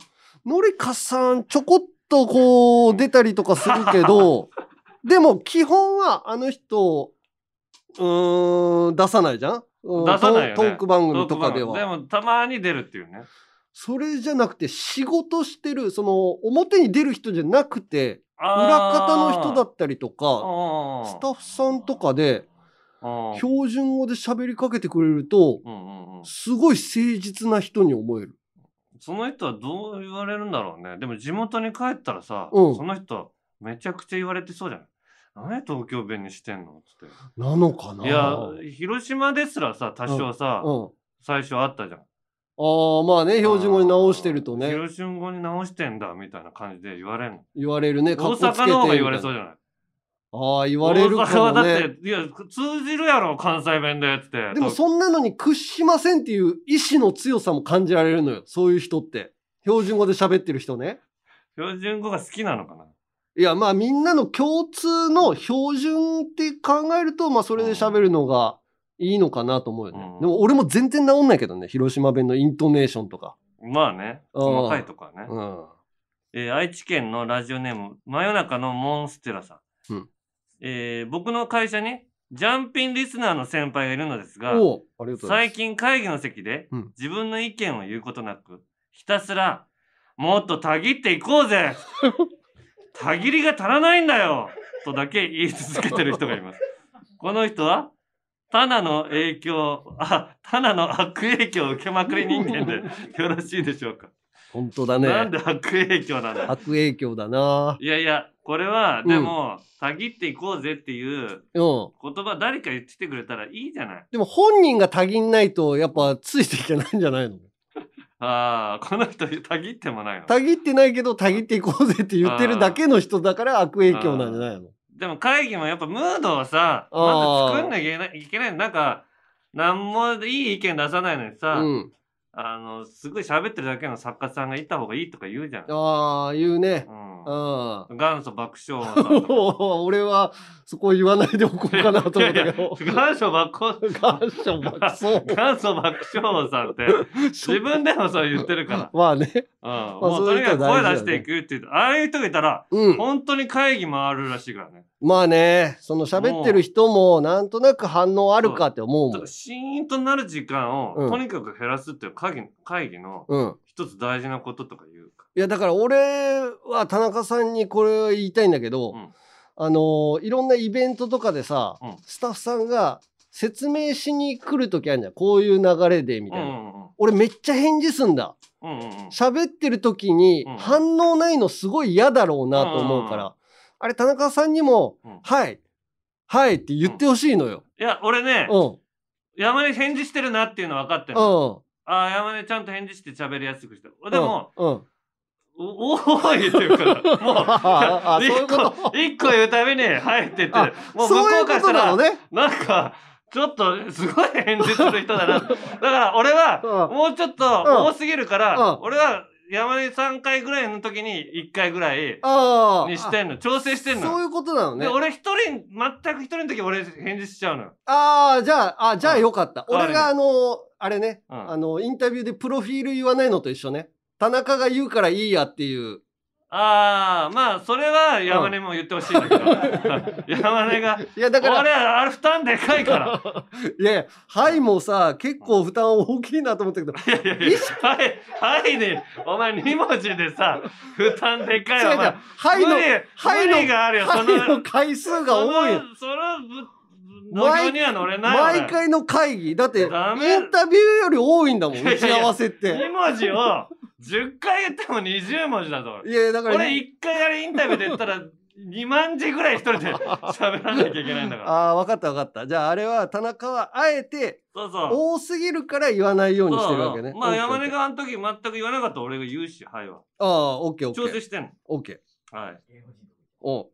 のりかさんちょこっとこう出たりとかするけど、でも基本はあの人、うーん、出さないじゃん？うん出さないよねトーク番組とかでは。でも、たまに出るっていうね。それじゃなくて仕事してる、その表に出る人じゃなくて、裏方の人だったりとか、あスタッフさんとかであ。標準語で喋りかけてくれると、うんうんうん。すごい誠実な人に思える。その人はどう言われるんだろうね。でも地元に帰ったらさ、うんその人めちゃくちゃ言われてそうじゃない何東京弁にしてんの？つって。なのかな？いや、広島ですらさ、多少さ、うん。あ最初あったじゃん。あ、まあね、標準語に直してるとね、広島語に直してんだ、みたいな感じで言われんの。言われるね。大阪の方が言われそうみじゃない？ああ、言われる大阪かもはだっね。て、いや、通じるやろ、関西弁で、つって。でもそんなのに屈しませんっていう意志の強さも感じられるのよ。そういう人って。標準語で喋ってる人ね。標準語が好きなのかないや、まあみんなの共通の標準って考えると、まあそれで喋るのがいいのかなと思うよね。うんでも俺も全然治んないけどね。広島弁のイントネーションとか。まあね、うん細かいとこはね。うん。えー愛知県のラジオネーム、真夜中のモンステラさん。うんえー僕の会社に、ジャンピンリスナーの先輩がいるのですが。最近会議の席でうん自分の意見を言うことなく、ひたすら、もっとたぎっていこうぜ たぎりが足らないんだよとだけ言い続けてる人がいます。この人は、タナの影響、あ、タナの悪影響を受けまくり人間でよろしいでしょうか。本当だね。なんで悪影響なんだ？悪影響だな。いやいや、これは、うんでも、たぎっていこうぜっていううん。言葉誰か言ってきてくれたらいいじゃない。でも本人がたぎんないとやっぱついていけないんじゃないの？ああ、この人たぎってもないの？たぎってないけどたぎっていこうぜって言ってるだけの人だから悪影響なんじゃないの？でも会議もやっぱムードをさ、まず作んなきゃいけないいけない。なんか、なんもいい意見出さないのにさ、うん。あの、すごい喋ってるだけの作家さんがいた方がいいとか言うじゃん。ああ、言うね。うんあ元祖爆笑王さん。俺はそこ言わないでおこうかなと思ったけど。元祖爆笑、元祖爆笑。元祖爆笑王さんって、自分でもそう言ってるから。まあね。うん。あもうとにかく声出していくって言うと、ああいう人がいたら、うん。本当に会議回るらしいからね。まあね、その喋ってる人もなんとなく反応あるかって思うもん。シーンとなる時間を、うん。とにかく減らすっていう会議会議のうん。一つ大事なこととか言うか。いやだから俺は田中さんにこれを言いたいんだけど、うん。あのーいろんなイベントとかでさ、うん。スタッフさんが説明しに来る時あるじゃん。こういう流れでみたいな、うんうんうん俺めっちゃ返事すんだ。うんうんうん。喋ってる時にうん。反応ないのすごい嫌だろうなと思うから、うんあれ田中さんにも「うん。はいはい」って言ってほしいのよ。いや、俺ね、うん。山根返事してるなっていうの分かってるああ、山根ちゃんと返事して喋りやすくして。る。でも、お、おーいって言うから、もう、一個、一個言うたびに、はいって言って。もう向ここうからしたら、となのね。なんか、ちょっと、すごい返事する人だな。だから、俺は、うん。もうちょっとうん多すぎるから、うん。俺は、山根3回ぐらいの時に1回ぐらいにしてんの。調整してんの。そういうことなのねで、。俺一人、全く一人の時俺返事しちゃうのよ。ああ、じゃあ、あ、じゃあよかった。うん俺があの、あれね、うんあの、インタビューでプロフィール言わないのと一緒ね。田中が言うからいいやっていうああ、まあ、それは山根も言ってほしいんだけど。山根が、いやだから俺、あれ負担でかいから。いやいや、はいもさ、結構負担大きいなと思ったけど、いやいやはい、はいで、お前2文字でさ、負担でかいわ。はいのはいのがあるよ、そはいの、の回数が多いよ。その、そのには乗れない毎回の会議。だって、インダメタビューより多いんだもん、いやいや打ち合わせって。2文字を10回言っても20文字だぞ。いやいやだから俺1回あれインタビューで言ったら2万字ぐらい一人で 喋らなきゃいけないんだから。ああ、分かった分かった。じゃああれは、田中はあえて、そうそう。多すぎるから言わないようにしてるわけね。まあオッケー山根があの時全く言わなかったら俺が言うし、はいは。ああ、オッケーオッケー。調整してんの。オッケー。はい。お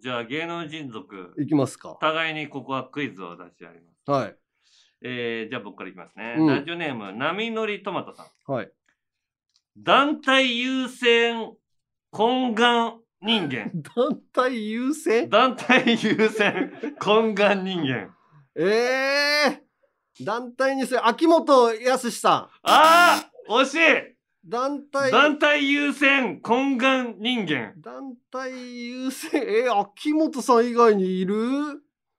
じゃあ芸能人族、いきますか。互いにここはクイズを出し合います。はい。えー、じゃあ僕からいきますね。うんラジオネーム、波乗りトマトさん。はい。団体優先懇願人間。団体優先？団体優先懇願人間。ええ団体にする、秋元康さん。ああ惜しい団体、団体優先懇願人間。団体優先、えー、秋元さん以外にいる？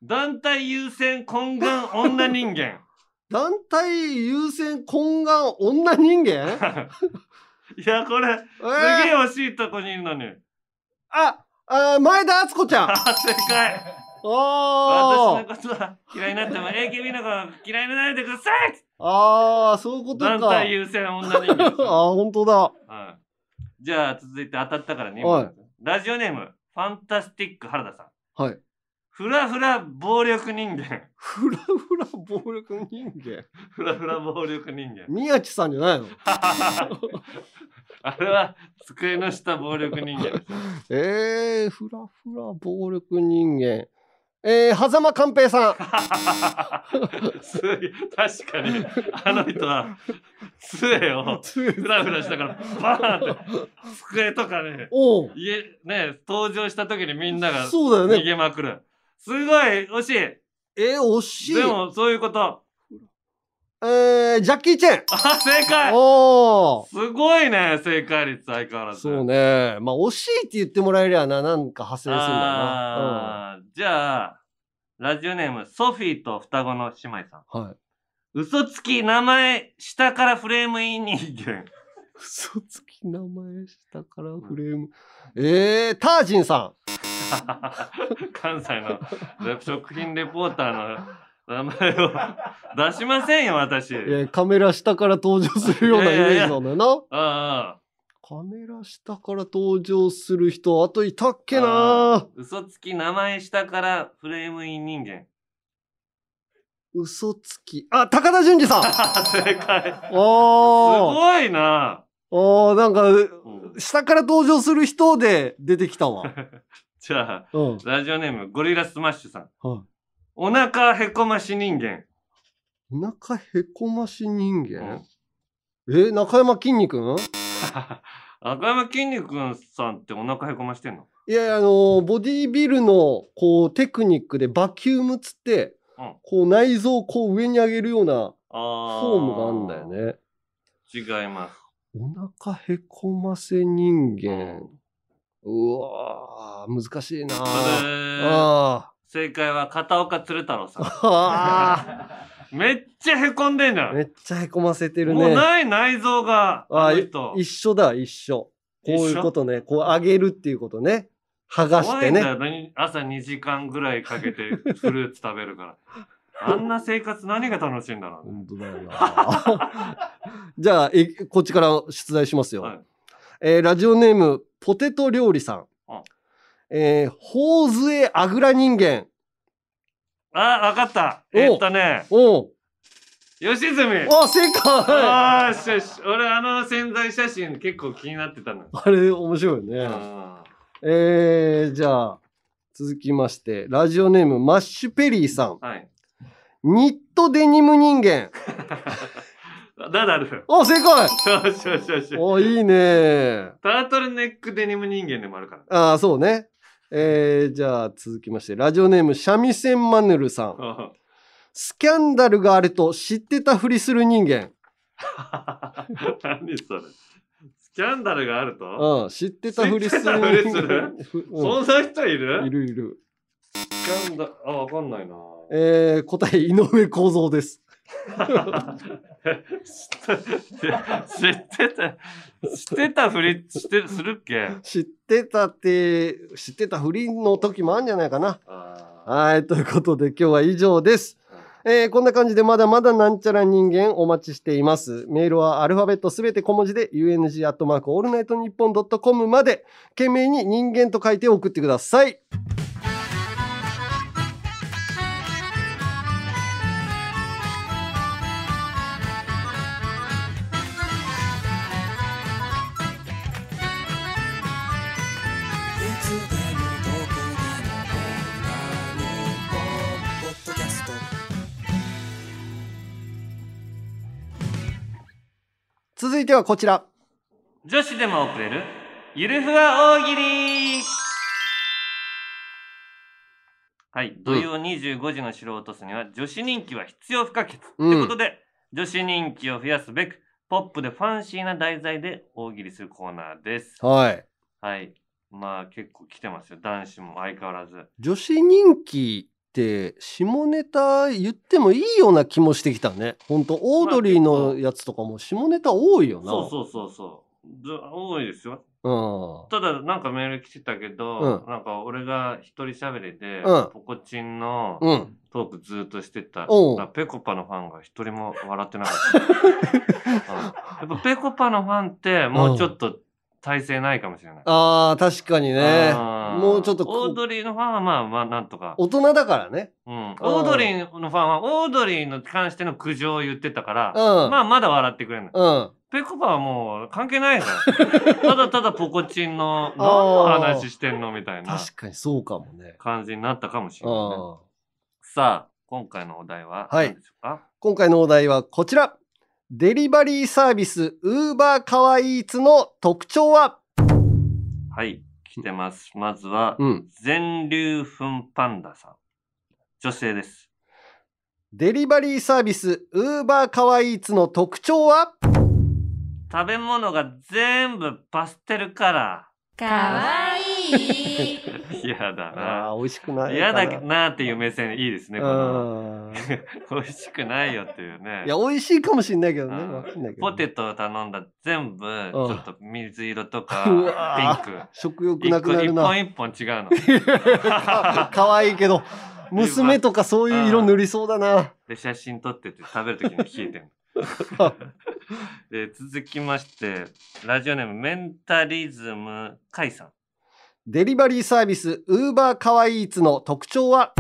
団体優先懇願女人間。団体優先懇願女人間？いや、これ、すーげえ惜しいとこにいるのに。あ、あー前田敦子ちゃん。あ、正解あ私のことは嫌いになっても AKB の子は嫌いにならないでくださいああ、そういうことか。団体優先女人間です ああ、本当だ。はい。じゃあ続いて当たったから2問はい。ラジオネーム、ファンタスティック原田さん。はい。フラフラ暴力人間。フラフラ暴力人間？フラフラ暴力人間。宮地さんじゃないの？あれは机の下暴力人間です。えー、フラフラ暴力人間。えー、狭間寛平さん。すげえ確かに、あの人は杖をフラフラしたからバーンって机とかね、家ね、登場した時にみんながそうだよね逃げまくる。すごい惜しい。えー、惜しい。でもそういうこと。えー、ジャッキー・チェン。あ、正解おー。すごいね、正解率相変わらず。そうね。まあ、惜しいって言ってもらえりゃな、なんか派生するんだよな。あーじゃあ、ラジオネーム、ソフィーと双子の姉妹さん。うん。はい。嘘つき、名前、下からフレームイン人間。嘘つき名前下からフレーム。えー、タージンさ 関西の食品レポーターの名前を出しませんよ、私。ん。えー、カメラ下から登場するようなイメージなんだよな。ああカメラ下から登場する人、あといたっけあなあ嘘つき、名前下からフレームイン人間。嘘つき。あ、高田純次さん。正解。すおー。ごいな。おー、なんか、下から登場する人で出てきたわ。じゃあ、うん。ラジオネーム、ゴリラスマッシュさん。はい。お腹へこまし人間。お腹へこまし人間、え、中山きんに君？赤山筋肉さんってお腹へこましてんの？いやあのーボディービルの、こう、テクニックでバキュームつって、うん。こう、内臓をこう上に上げるようなあフォームがあるんだよね。違います。お腹へこませ人間。うわー、難しいなそれあ正解は片岡鶴太郎さん。あめっちゃへこんでんじゃー。ん。めっちゃへこませてるね。もうない内臓が、あ一緒だ、一緒。こういうことね。こう上げるっていうことね。剥がしてね。朝2時間ぐらいかけて フルーツ食べるから。あんな生活何が楽しいんだろうね。本当だよな。じゃあ、えこっちから出題しますよ。はいえーラジオネーム、ポテト料理さん。うんえー、ほうずえあぐら人間。あ、わかった。おえっとね、おう吉住。あ、正解あーしよし。俺あの潜在写真結構気になってたの。あれ、面白いよね。えー、じゃあ、続きまして、ラジオネーム、マッシュペリーさん。はい。ニットデニム人間。ナダル。あ、正解よしよしよし。お、いいねタートルネックデニム人間でもあるから。ああ、そうね。えー、じゃあ続きまして、ラジオネーム、シャミセンマヌルさん。スキャンダルがあると知ってたふりする人間。何それ。スキャンダルがあると？うん、知ってたふりする。そんな人いる？いるいる。キャンダル、あ、わかんないな。えー、答え、井上公造です。知ってた、知ってたふりしてするっけ？知ってたって、知ってたふりの時もあるんじゃないかな。はい、ということで今日は以上です。えーこんな感じでまだまだなんちゃら人間お待ちしています。メールはアルファベットすべて小文字で UNG アットマークオールナイトニッポンドットコムまで件名に人間と書いて送ってください。続いてはこちら。女子でも送れる、ゆるふわ大喜利はい。土曜25時の城を落とすには、女子人気は必要不可欠。うんということで、女子人気を増やすべく、ポップでファンシーな題材で大喜利するコーナーです。はい。はい。まあ結構来てますよ。男子も相変わらず。女子人気って下ネタ言ってもいいような気もしてきたね。ほんと、オードリーのやつとかも下ネタ多いよな。そうそうそうそう。ず多いですよ。うん。ただなんかメール来てたけど、うんなんか俺が一人喋りで、うんポコチンのうんトークずっとしてた、おうだからペコパのファンが一人も笑ってなかった、うんやっぱペコパのファンってもうちょっと体制ないかもしれない、ああ、確かにね。もうちょっとこオードリーのファンはまあまあなんとか、大人だからね。うん、オードリーのファンはオードリーに関しての苦情を言ってたから、うん。まあまだ笑ってくれるの、うん。ペコパはもう関係ないから。ただただポコチンの何の話してんのみたいな。確かにそうかもね。感じになったかもしれない、さあ、今回のお題ははい何でしょうか、今回のお題はこちら。デリバリーサービス、ウーバーカワイイーツの特徴は？はい、来てます。まずは、うん全粒粉パンダさん。女性です。デリバリーサービス、ウーバーカワイイーツの特徴は？食べ物が全部パステルカラかわいいー。嫌だな。美味しくない。嫌だなっていう目線いいですね。美味しくないよっていうね。いや、美味しいかもしんないけどね。ポテトを頼んだ全部、ちょっと水色とか、ピンク。食欲なくなるな一本一本違うの。かかわいいけど、娘とかそういう色塗りそうだな。で、写真撮ってて食べるときに冷えてる で続きまして、ラジオネームメンタリズムカイさん。デリバリーサービス、ウーバーカワイイーツの特徴は？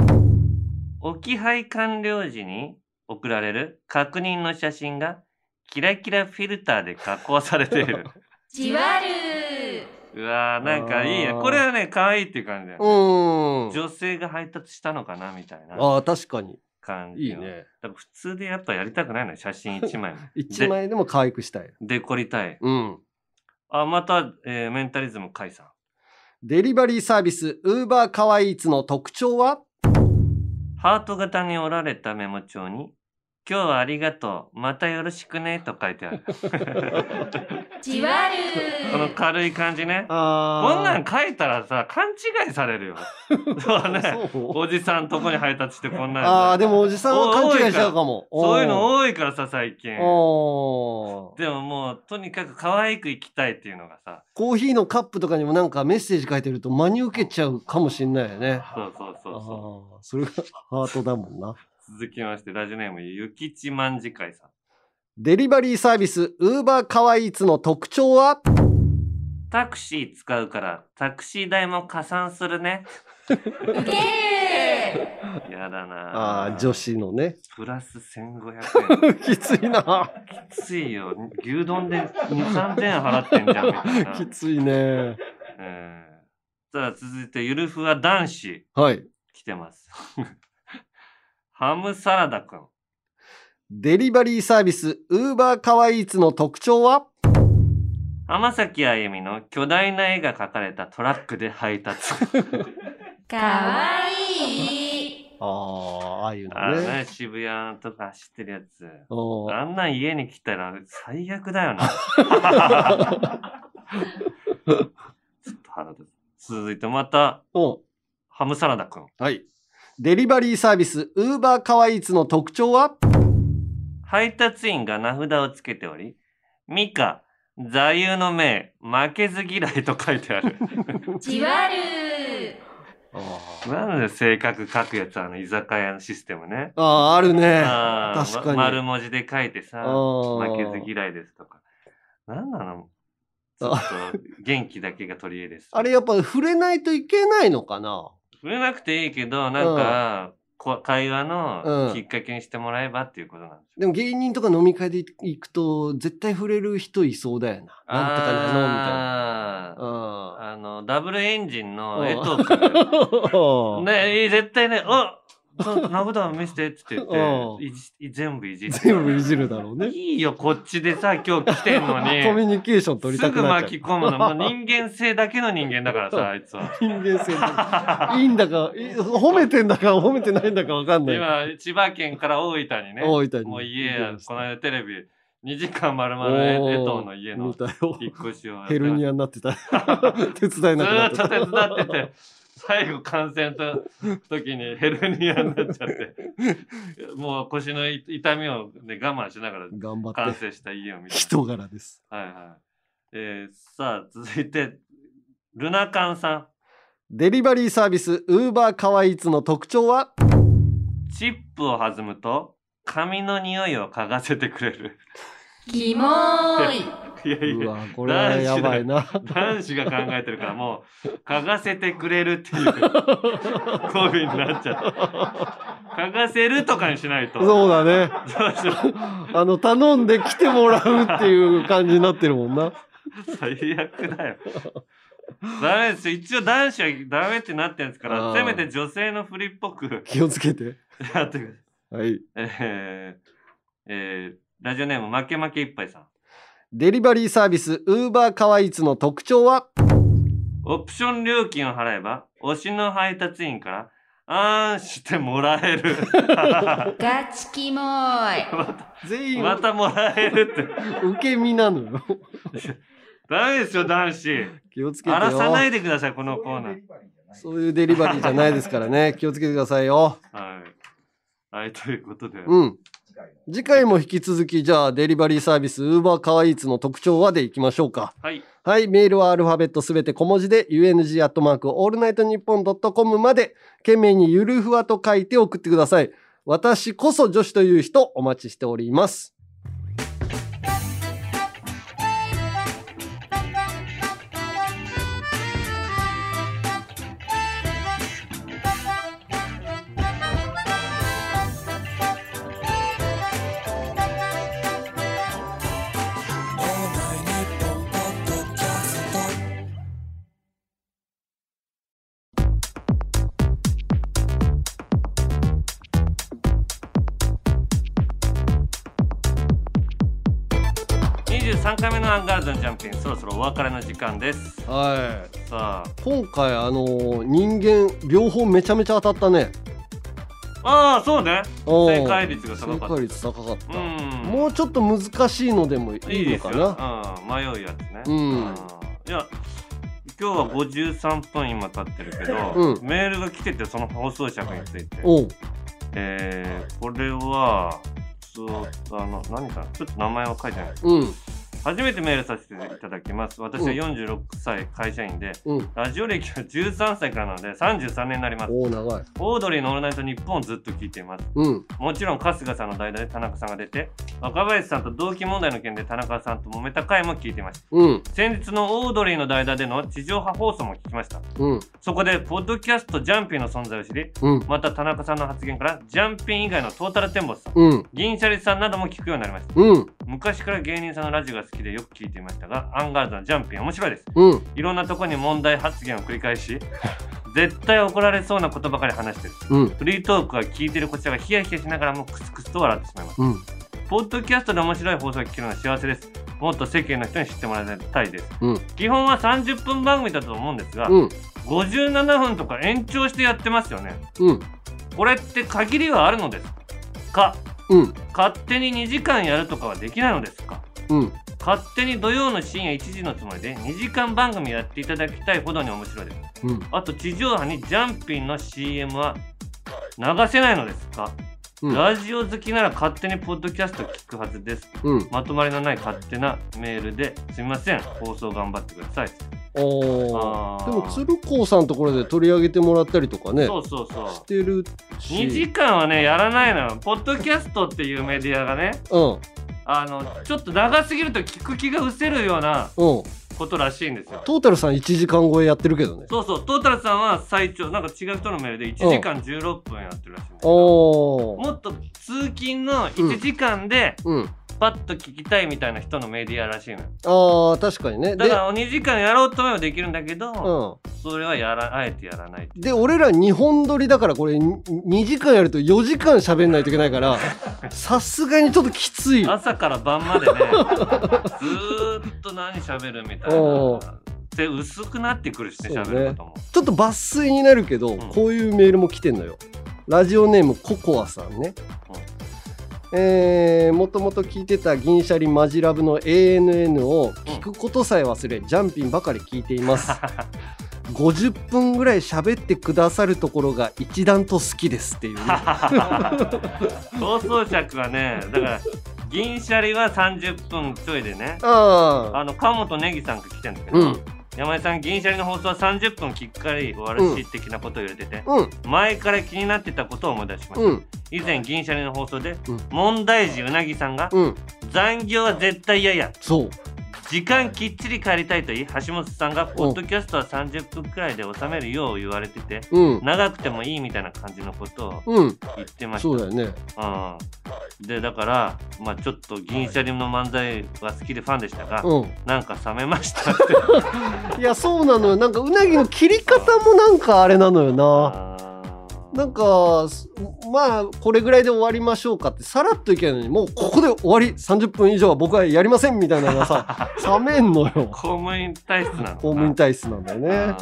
置き配完了時に送られる確認の写真がキラキラフィルターで加工されている。じわるうわーなんかいいね。あーこれはね、可愛いっていう感じだようね。女性が配達したのかなみたいなああ、確かに。感じの。いいね。だから普通でやっぱやりたくないのよ、写真一枚。一枚でも可愛くしたい。で、デコりたい。うん。あ、また、えーメンタリズムカイさん。デリバリーサービス、ウーバーカワイイーツの特徴は？ハート型に折られたメモ帳に、今日はありがとう、またよろしくね、と書いてある。じわこのる軽い感じね。あこんなん書いたらさ、勘違いされるよ。そうね。おじさんとこに配達してこんなんああ、でもおじさんは勘違いしちゃうかも。そういうの多多いからさ、最近。でももう、とにかく可愛く生きたいっていうのがさ、コーヒーのカップとかにもなんかメッセージ書いてると真に受けちゃうかもしんないよね。そうそうそうそああ、それがハートだもんな。う。続きまして、ラジオネーム、ゆきちまんじかいさん。デリバリーサービス、ウーバーカワイイーツの特徴は？タクシー使うから、タクシー代も加算するね。やだなああ、女子のね。プラス1500円。きついな。きついよ。牛丼で2、3000円払ってんじゃん。きついね。えー、さあ、続いて、ゆるふわ男子。はい。来てます。ハムサラダくん。デリバリーサービス、ウーバーカワイイーツの特徴は？浜崎あゆみの巨大な絵が描かれたトラックで配達。かわいいああ、ああいうあののね。ね、渋谷とか走ってるやつ。あんなん家に来たら最悪だよな。ちょっと腹立つ続いてまたおハムサラダくんはい。デリバリーサービス、ウーバーカワイーツの特徴は？配達員が名札をつけておりミカ座右の銘負けず嫌いと書いてある。じわる なんで性格書くやつあの居酒屋のシステムね。ああ、あるね。確かに。ま丸文字で書いてさ負けず嫌いですとか。なんなの？ちょっと元気だけが取り柄です。あれやっぱ触れないといけないのかな？触れなくていいけどなんか、こ会話うん。のきっかけにしてもらえばっていうことなんですでも芸人とか飲み会で行くと絶対触れる人いそうだよな。なんとかなのみたいな。あーあのダブルエンジンの うん江藤君ねえ絶対ねあそう名札見せてって言ってい全部いじって全部いじるだろうね。いいよこっちでさ今日来てんのに。コミュニケーション取りたすぐくなっちゃう。巻き込むの。もう人間性だけの人間だからさ あいつは。人間性だいいんだか、い褒めてんだか褒めてないんだかわかんない。今千葉県から大分にね大分に。もう家やこの間テレビ2時間丸々江藤の家の引っ越しをヘルニアになってた。手伝えなくなってた。ずーっと手伝ってて、最後感染と時にヘルニアになっちゃって、もう腰の痛みを、ね、我慢しながら頑張って完成した家を見て。人柄です。はいはい。えー、さあ、続いて、ルナカンさん。デリバリーサービス、ウーバーカワイーツの特徴は？チップを弾むと、髪の匂いを嗅がせてくれる。キモーいいやいうやわ、これはやばいな。男子が考えてるからもう嗅がせてくれるっていう 語尾になっちゃって嗅がせるとかにしないとそうだね。そうそうあの、頼んで来てもらうっていう感じになってるもんな。最悪だよダメですよ一応男子はダメってなってるんですからせめて女性の振りっぽく気をつけて。やってくださいはい。えーえーラジオネーム負け負けいっぱいさんデリバリーサービス、ウーバーカワイーツの特徴は？オプション料金を払えば推しの配達員からあーんしてもらえる ガチキモーい 全員またもらえるって受け身なのよ。ダメですよ男子気をつけてよ。荒らさないでくださいこのコーナーそういうデリバリーじゃないですからね。気をつけてくださいよ。はいはいということで、うん。次回も引き続き、じゃあ、デリバリーサービス、ウーバーカワイーツの特徴はでいきましょうか。はいはい、メールはアルファベットすべて小文字で、UNG アットマークオールナイトニッポンドットコムまで、件名にゆるふわと書いて送ってください。私こそ女子という人、お待ちしております。アンガールズのジャンピンそろそろお別れの時間です。はい。さ今回、あのー人間、両方めちゃめちゃ当たったね。あああそうね。正解率が高かった。正解率高かった。うん。もうちょっと難しいのでもいいのかよ、な。うん、迷うやつね、うん。いや今日は53分今経ってるけど、うん。メールが来ててその放送尺について。おう。えー、これはそうあの何かな？ちょっと名前は書いてない。うん。初めてメールさせていただきます私は46歳会社員で、うん。ラジオ歴は13歳からなので33年になりますおお長い。オードリーの「オールナイトニッポン」をずっと聞いていますうん。もちろん春日さんの代打で田中さんが出て若林さんと同期問題の件で田中さんと揉めた回も聞いていましたうん。先日のオードリーの代打での地上波放送も聞きましたうん。そこでポッドキャストジャンピンの存在を知りうん。また田中さんの発言からジャンピン以外のトータルテンボスさんうん。銀シャリさんなども聞くようになりましたうん。昔から芸人さんのラジオが好きでよく聞いていましたがアンガールズのジャンピン面白いですうん。いろんなとこに問題発言を繰り返し 絶対怒られそうなことばかり話してるうん。フリートークは聞いてるこちらがヒヤヒヤしながらもクスクスと笑ってしまいますうん。ポッドキャストで面白い放送が聞けるのは幸せですもっと世間の人に知ってもらいたいですうん。基本は30分番組だと思うんですが、うん。57分とか延長してやってますよねうん。これって限りはあるのですか？うん。勝手に2時間やるとかはできないのですか？うん。勝手に土曜の深夜1時のつもりで2時間番組やっていただきたいほどに面白いです。うん。あと地上波にジャンピンの CM は流せないのですか、うん。ラジオ好きなら勝手にポッドキャスト聞くはずです。うん。まとまりのない勝手なメールですみません。放送頑張ってください。おでも鶴光さんのところで取り上げてもらったりとかね。そうそうそう。してるし。2時間はねやらないのよ。ポッドキャストっていうメディアがねうん。あのちょっと長すぎると聞く気が失せるようなうんことらしいんですよ。トータルさん1時間超えやってるけどね。そうそう。トータルさんは最長なんか違う人のメールで1時間16分やってるらしいんですよおー。もっと通勤の1時間でうんパッと聞きたいみたいな人のメディアらしいのよ。あー確かにね。でだから2時間やろうと思えばできるんだけど、うん。それはやらあえてやらないで俺ら2本撮りだからこれ2時間やると4時間喋んないといけないから さすがにちょっときつい。朝から晩までねずーっと何喋るみたいおなで薄くなってくるしね喋るねことも。ちょっと抜粋になるけど、こういうメールも来てんのよ。ラジオネームココアさんね、えー、もともと聞いてた銀シャリマジラブの ANN を聞くことさえ忘れ、ジャンピンばかり聞いています。50分ぐらい喋ってくださるところが一段と好きですっていうね。放送尺はねだから銀シャリは30分ちょいでね。ああの川本ネギさんが来てんだけど、うん山井さん銀シャリの放送は30分きっかり終わるし、的なことを言われてて、うん。前から気になってたことを思い出しました、うん。以前銀シャリの放送で、うん。問題児うなぎさんが、うん。残業は絶対嫌や。そう時間きっちり帰りたいと言い橋本さんがポッドキャストは30分くらいで収めるよう言われてて、うん。長くてもいいみたいな感じのことをうん。言ってました、そうだよね。うん、でだからまあちょっと銀シャリの漫才は好きでファンでしたが、うん。なんか冷めましたって。いやそうなのよ。なんかうなぎの切り方もなんかあれなのよななんかすまあこれぐらいで終わりましょうかってさらっといけないのにもうここで終わり30分以上は僕はやりませんみたいなのがさ 冷めんのよ。公務員体質なの公務員体質なんだよね。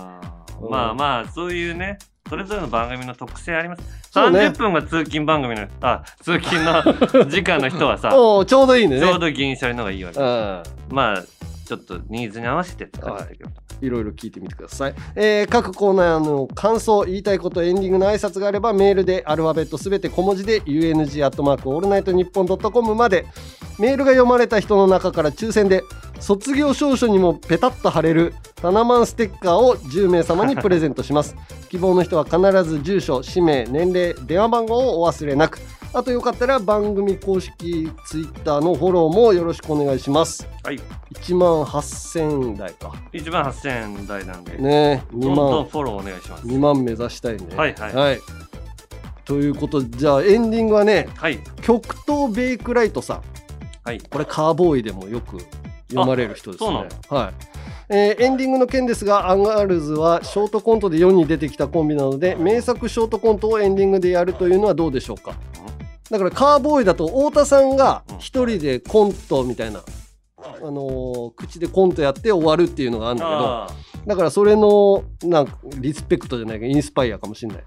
まあまあそういうねそれぞれの番組の特性あります。そうね。30分が通勤番組のあ通勤の 時間の人はさちょうどいいね。ちょうど銀シャリの方がいいわけうん。まあちょっとニーズに合わせて使ってたけど、いろいろ聞いてみてください、えー各コーナーの感想言いたいことエンディングの挨拶があればメールでアルファベットすべて小文字で UNG アットマークオールナイトニッポンドットコムまで。メールが読まれた人の中から抽選で卒業証書にもペタッと貼れるタナマンステッカーを10名様にプレゼントします。希望の人は必ず住所氏名年齢電話番号をお忘れなく。あとよかったら番組公式ツイッターのフォローもよろしくお願いします。はい。1万8000台か。1万8000円台なんで。ね2どんどん万フォローお願いします。2万目指したいね。はいはい。ということでじゃあエンディングはね、はい。極東ベイクライトさん。はい。これカーボーイでもよく読まれる人ですね。あそうなはい。えーエンディングの件ですがアンガールズはショートコントで世に出てきたコンビなので名作ショートコントをエンディングでやるというのはどうでしょうか？だからカーボーイだと太田さんが一人でコントみたいな、あのー口でコントやって終わるっていうのがあるんだけどあだからそれのなんかリスペクトじゃないけどインスパイアかもしれない。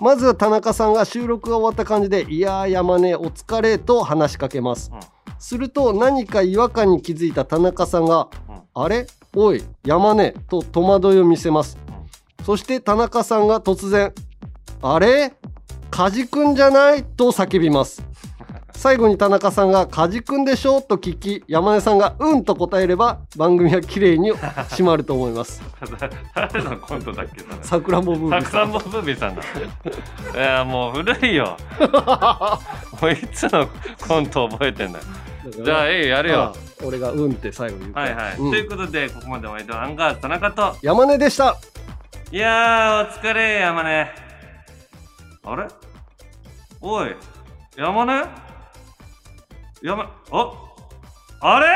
まずは田中さんが収録が終わった感じで「いやー山根お疲れ」と話しかけます。すると何か違和感に気づいた田中さんが「あれ？おい山根」と戸惑いを見せます。そして田中さんが突然「あれ？梶くんじゃない?」と叫びます。最後に田中さんが「梶くんでしょ?」と聞き山根さんが「うん」と答えれば番組は綺麗に締まると思います。誰のコントだっけ？さくらんぼブービーさくらん。ぼブービーさんだ。いやもう古いよ。もういつのコント覚えてんだよ。じゃあええやるよ。ああ俺が「うん」って最後言うはいはい、うん。ということでここまでお相手はアンガールズ田中と。山根でした。いやーお疲れ山根。あれ？おい山根？山ああれ？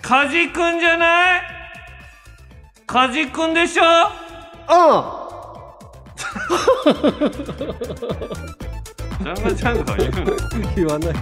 梶くんじゃない？梶くんでしょ？あジャンガジャンガは言うの？言わない